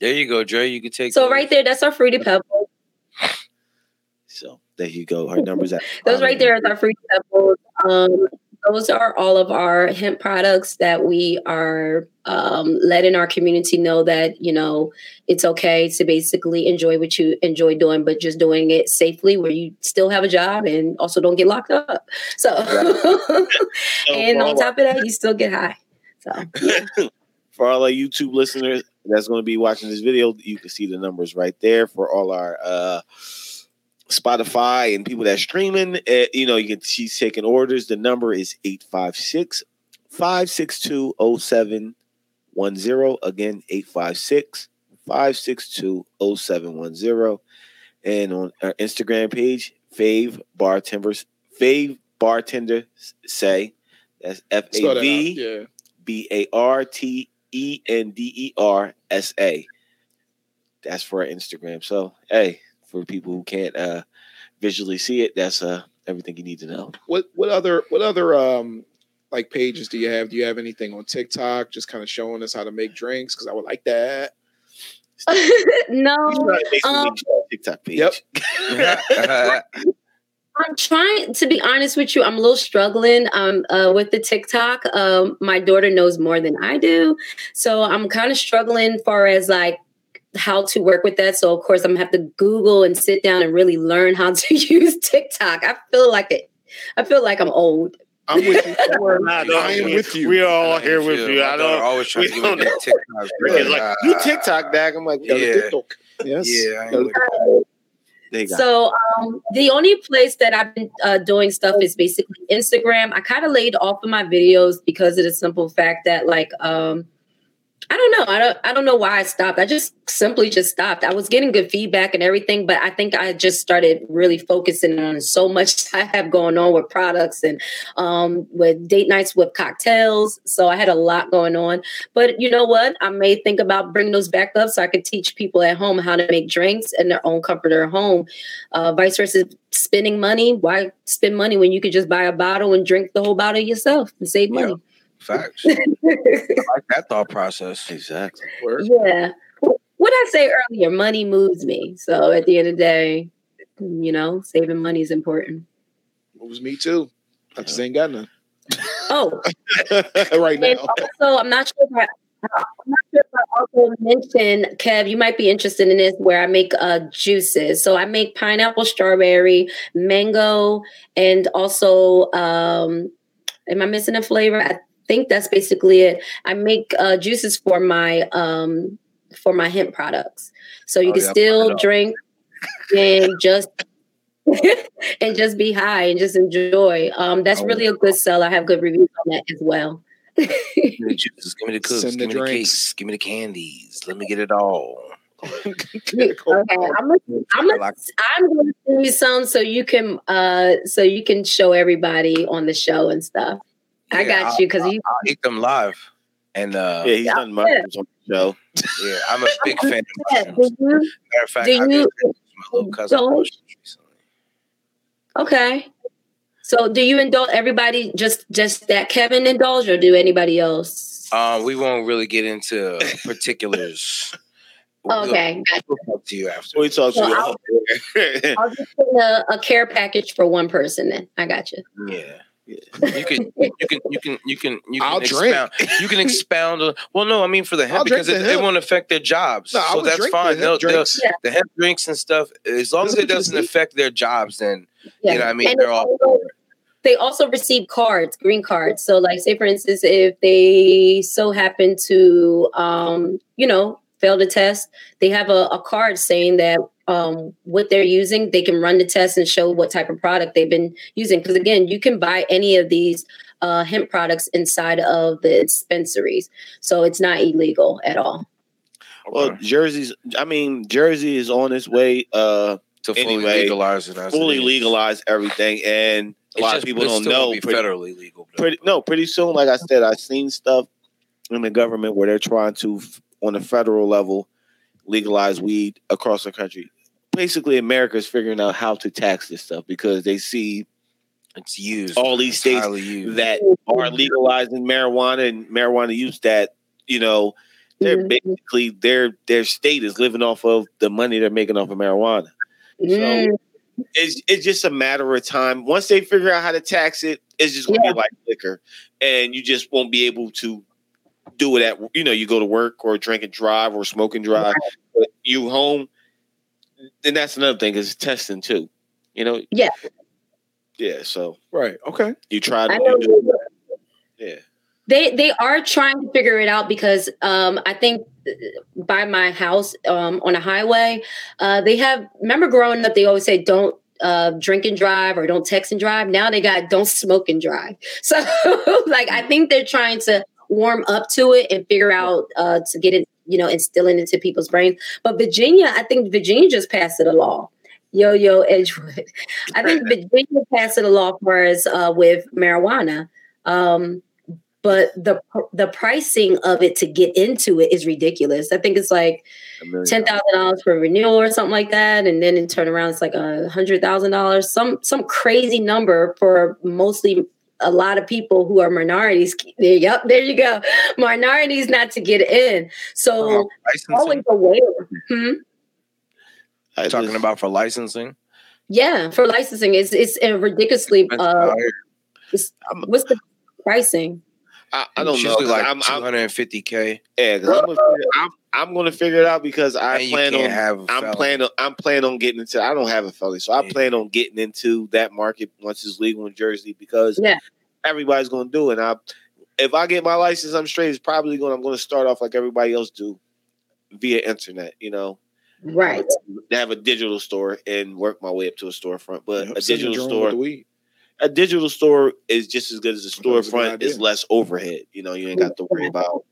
There you go, Dre. You can take. so those. right there, that's our fruity pebbles. There you go. Her [LAUGHS] numbers at Those right there is our fruity pebbles. Um, those are all of our hemp products that we are um, letting our community know that you know it's okay to basically enjoy what you enjoy doing, but just doing it safely, where you still have a job and also don't get locked up. So, [LAUGHS] and on top of that, you still get high. So, [LAUGHS] for all our YouTube listeners that's going to be watching this video, you can see the numbers right there. For all our uh, Spotify and people that streaming, uh, you know, you can she's taking orders. The number is 856 562 0710. Again, 856 562 0710. And on our Instagram page, Fav Bartenders, Fav Bartender Say. That's F A V. B A R T E N D E R S A. That's for our Instagram. So, hey, for people who can't uh visually see it, that's uh everything you need to know. What what other what other um like pages do you have? Do you have anything on TikTok just kind of showing us how to make drinks? Because I would like that. [LAUGHS] No, um, TikTok page. Yep. [LAUGHS] I'm trying to be honest with you. I'm a little struggling um, uh, with the TikTok. Um, my daughter knows more than I do, so I'm kind of struggling far as like how to work with that. So of course I'm gonna have to Google and sit down and really learn how [LAUGHS] to use TikTok. I feel like it. I feel like I'm old. I'm with you. [LAUGHS] I am with you. We are all here with you. I don't always trying to give me that TikTok. [LAUGHS] Rick is like, you TikTok, back. I'm like, Yeah. TikTok. Yes. Yeah, I ain't with they got So um, the only place that I've been uh, doing stuff is basically Instagram. I kind of laid off of my videos because of the simple fact that like um, I don't know. I don't I don't know why I stopped. I just simply just stopped. I was getting good feedback and everything, but I think I just started really focusing on so much [LAUGHS] I have going on with products and um, with date nights with cocktails. So I had a lot going on. But you know what? I may think about bringing those back up so I could teach people at home how to make drinks in their own comfort of home. Uh, vice versa, spending money. Why spend money when you could just buy a bottle and drink the whole bottle yourself and save money? Facts. I like that thought process. exactly. Word. yeah. What I say earlier, money moves me. So at the end of the day, you know, saving money is important. Moves me too. I just ain't got none Oh, [LAUGHS] right and now. also, I'm not sure if I, I'm not sure if I also mentioned, Kev, you might be interested in this, where I make uh, juices. So I make pineapple, strawberry, mango, and also, um, am I missing a flavor? I think that's basically it. I make uh, juices for my um, for my hemp products, so you Oh, can yeah, still put it up. drink and just. [LAUGHS] and just be high and just enjoy. Um, that's Oh, really a good sell. I have good reviews on that as well. Give me the juices, give me the cooks, the give me the drinks. cakes, give me the candies. Let me get it all. [LAUGHS] Okay, I'm gonna, I'm I gonna, like- I'm gonna send you some so you can, uh, so you can show everybody on the show and stuff. I Yeah, got I'll- you because you. I'll eat them live. And uh, Yeah, he's Yeah. done mushrooms on the show. yeah, I'm a [LAUGHS] big fan of mushrooms. you Matter of fact, do I you- got my little cousin mushrooms recently. okay? So, do you indulge everybody just just that Kevin indulge, or do anybody else? Um, we won't really get into [LAUGHS] particulars. We'll- okay. We'll talk to you after. We talk to Well, you. I'll- [LAUGHS] I'll just send a, a care package for one person. Then I got you. Yeah. You can, you can, you can, you can, you can I'll drink. expound. You can expound. On, well, no, I mean for the I'll hemp drink because the it, it won't affect their jobs, No, so that's fine. The They'll, hemp they'll, drinks. Yeah. the hemp drinks and stuff, as long as it doesn't affect their jobs, then Yeah. you know, what I mean, And they're all. also- they also receive cards, green cards. So, like, say for instance, if they so happen to, um, you know, fail the test, they have a, a card saying that um, what they're using, they can run the test and show what type of product they've been using. Because again, you can buy any of these uh, hemp products inside of the dispensaries, so it's not illegal at all. well, Jersey's. I mean, Jersey is on its way. Uh, to fully anyway, legalize it. fully it is. legalize everything, and a It's lot just- of people don't know. Be Pretty, federally legal. though. pretty, no, pretty soon. Like I said, I've seen stuff in the government where they're trying to, on a federal level, legalize weed across the country. Basically, America's figuring out how to tax this stuff because they see It's used. all these It's states that are legalizing marijuana and marijuana use that you know they're Mhm. basically their their state is living off of the money they're making off of marijuana. Mm, It's it's just a matter of time. Once they figure out how to tax it, it's just gonna Yeah. be like liquor, and you just won't be able to do it at you know you go to work or drink and drive or smoke and drive. But you home, then that's another thing is testing too. You know. Yeah. Yeah. So Right. Okay. you try to I know. you do, yeah. They they are trying to figure it out because um, I think uh, by my house um, on a highway, uh, they have. Remember growing up, they always say don't uh, drink and drive or don't text and drive. Now they got don't smoke and drive. [LAUGHS] So like I think they're trying to warm up to it and figure out uh, to get it, you know, instilling into people's brains. But Virginia, I think Virginia just passed it a law. Yo yo Edgewood. [LAUGHS] I think Virginia passed it a law for us uh, with marijuana. Um, but the the pricing of it to get into it is ridiculous. I think it's like ten thousand dollars for renewal or something like that, and then in turnaround it's like a hundred thousand dollars, some some crazy number for mostly a lot of people who are minorities. Yep, there you go, minorities not to get in. So Uh, always aware. Hmm? I talking about for licensing. Yeah, for licensing, it's it's a ridiculously. Uh, it's, what's the pricing? I, I don't know. like I'm, I'm, 250k. yeah, 'cause I'm, gonna figure, I'm, I'm gonna figure it out because I And plan on. have a I'm felony. planning. On, I'm planning on getting into. I don't have a felony, so I Yeah. plan on getting into that market once it's legal in Jersey because Yeah. everybody's gonna do it. And I, if I get my license, I'm straight. It's probably going. to I'm going to start off like everybody else do, via internet. You know, Right. to have a digital store and work my way up to a storefront. But Yep, a digital store, the weed. A digital store is just as good as a That was a good storefront. It's less overhead. You know, you ain't got to worry about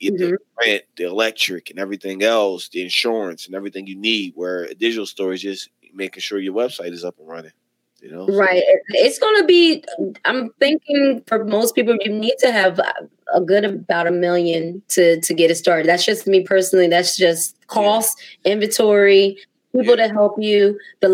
the Mhm. rent, the electric, and everything else, the insurance, and everything you need. Where a digital store is just making sure your website is up and running. You know, Right. It's going to be, I'm thinking for most people, you need to have a good about a million to, to get it started. That's just me personally. That's just cost, inventory, people to help you, the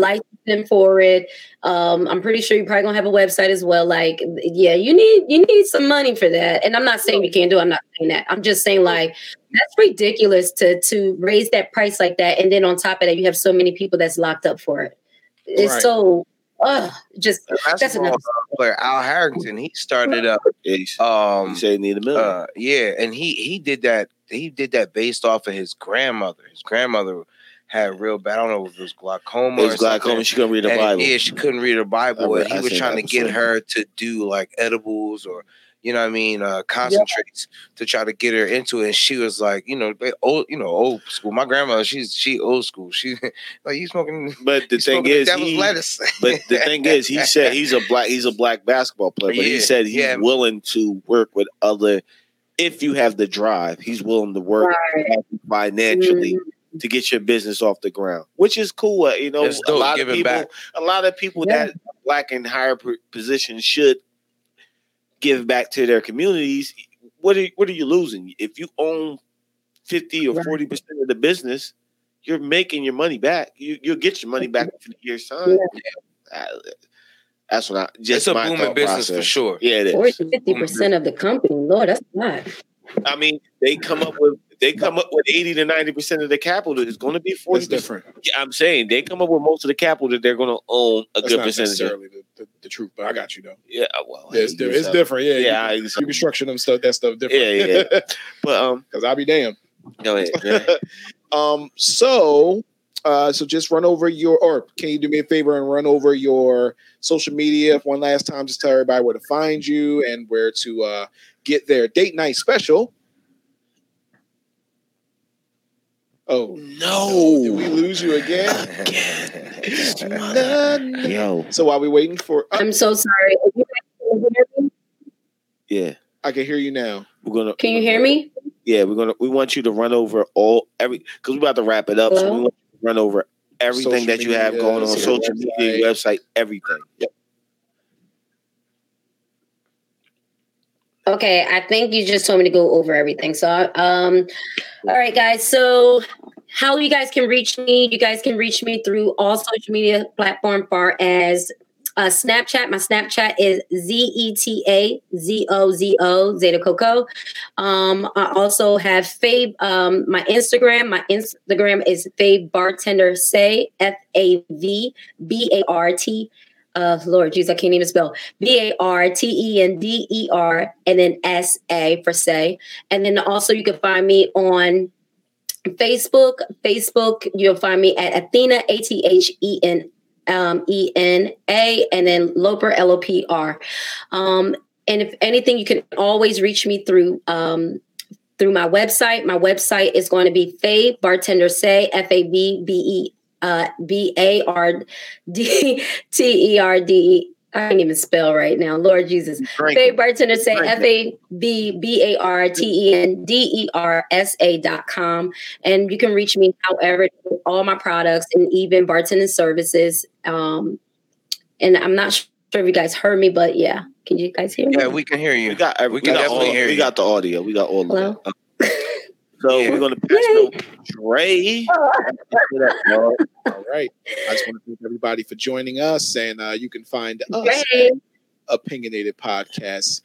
licensing for it. Um, I'm pretty sure you're probably gonna have a website as well. Like, yeah, you need you need some money for that. And I'm not saying you can't do. it. I'm not saying that. I'm just saying like that's ridiculous to to raise that price like that, and then on top of that, you have so many people that's locked up for it. It's Right. so, uh, just The that's basketball enough. player Al Harrington, he started up. He's- Um, you say need a million. uh, yeah, and he he did that. He did that based off of his grandmother. His grandmother had real bad. I don't know if it was glaucoma. it or was glaucoma. something. She couldn't read the And, Bible. Yeah, she couldn't read her Bible, read- and he I was trying to get episode. her to do like edibles or you know what I mean, uh, concentrates to try to get her into it. And she was like, you know, they old, you know, old school. My grandmother, she's she old school. She [LAUGHS] like you smoking. But the thing is, he, lettuce. but the [LAUGHS] thing is, he said he's a black he's a black basketball player, but he said he's yeah. willing to work with other. If you have the drive, he's willing to work Right. financially Mhm. To get your business off the ground, which is cool. Uh, You know, It's a lot of people, back. a lot of people Yeah. that black in higher positions should give back to their communities. What are what are you losing if you own fifty or Right. forty percent of the business? You're making your money back. You you'll get your money back in 50 years time. Uh, That's what I just it's a my booming thought business for sure. Yeah, it is. 40 50 percent of the company. Lord, that's not. I mean, they come up with they come up with eighty to ninety percent of the capital. It's going to be forty That's percent. different. I'm saying they come up with most of the capital that they're going to own a That's good percentage. Of. necessarily the, the, the truth, but I got you though. Yeah, well, Yeah, it's, di- it's said- different. Yeah, Yeah, you, can- you can structure them stuff that stuff different. Yeah, yeah, [LAUGHS] but um, Because I'll be damned. go ahead. Go ahead. [LAUGHS] um, so, uh, so just run over your, or can you do me a favor and run over your social media one last time? Just tell everybody where to find you and where to uh, get their date night special. Oh No. Did we lose you again? No, no. Yo, So while we're waiting for, uh, I'm so sorry. If you guys can hear me- yeah, I can hear you now. we're gonna. Can you hear me? Yeah, we're gonna. We want you to run over all every because we're about to wrap it up. So we want you to run over everything Social that you have going on, your social media, website, everything. Okay, I think you just told me to go over everything. So, um, all right, guys. So, how you guys can reach me? You guys can reach me through all social media platform, far as uh, Snapchat. My Snapchat is Z E T A Z O Z O Zeta Coco. Um, I also have Fav. Um, my Instagram. My Instagram is Fav Bartender Say F A V B A R T. Uh, Lord, Jesus, I can't even spell. B A R T E N D E R, and then S A for say. And then also you can find me on Facebook. Facebook, you'll find me at Athena, A T H E N um, E N A, and then Loper, L O P R. Um, and if anything, you can always reach me through. Um, through my website. My website is going to be Fav Bartender Say, F A B B E uh, B A R D T E R D E. I can't even spell right now. Lord Jesus. Drink. Fav Bartender say F A B B A R T E N D E R S A dot com. And you can reach me however with all my products and even bartending services. Um, and I'm not sure if you guys heard me, but yeah. Can you guys hear me? Yeah, we can hear you. We got We we, can got definitely all, hear we you. got the audio. We got all Hello? of it. So Yeah. we're gonna pass it over to Dre. [LAUGHS] All right. I just want to thank everybody for joining us, and uh, you can find us Great. opinionated podcasts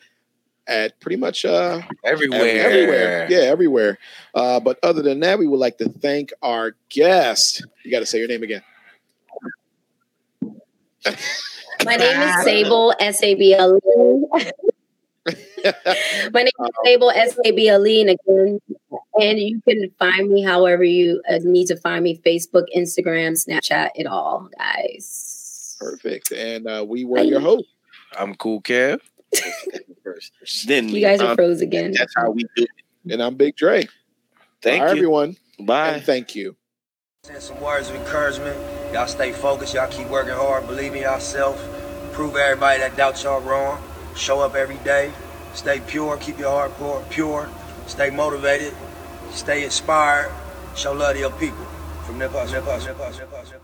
at pretty much uh, everywhere. everywhere. Yeah, everywhere. Uh, but other than that, we would like to thank our guest. You got to say your name again. My name is [LAUGHS] Sable S A B L. My name is Sable S A B Aline again, and you can find me however you uh, need to find me: Facebook, Instagram, Snapchat, it all, guys. Perfect. And uh, we were your host. I'm cool, Kev. [LAUGHS] then You guys are um, froze again. That's how we do it. And I'm Big Dre. Thank Bye, you. everyone. Bye. And thank you. Send some words of encouragement. Y'all stay focused. Y'all keep working hard. Believe in yourself. Prove everybody that doubts y'all wrong. Show up every day. Stay pure. Keep your heart pure. pure. Stay motivated. Stay inspired. Show love to your people. From Nip Hussle, Nip Hussle, Nip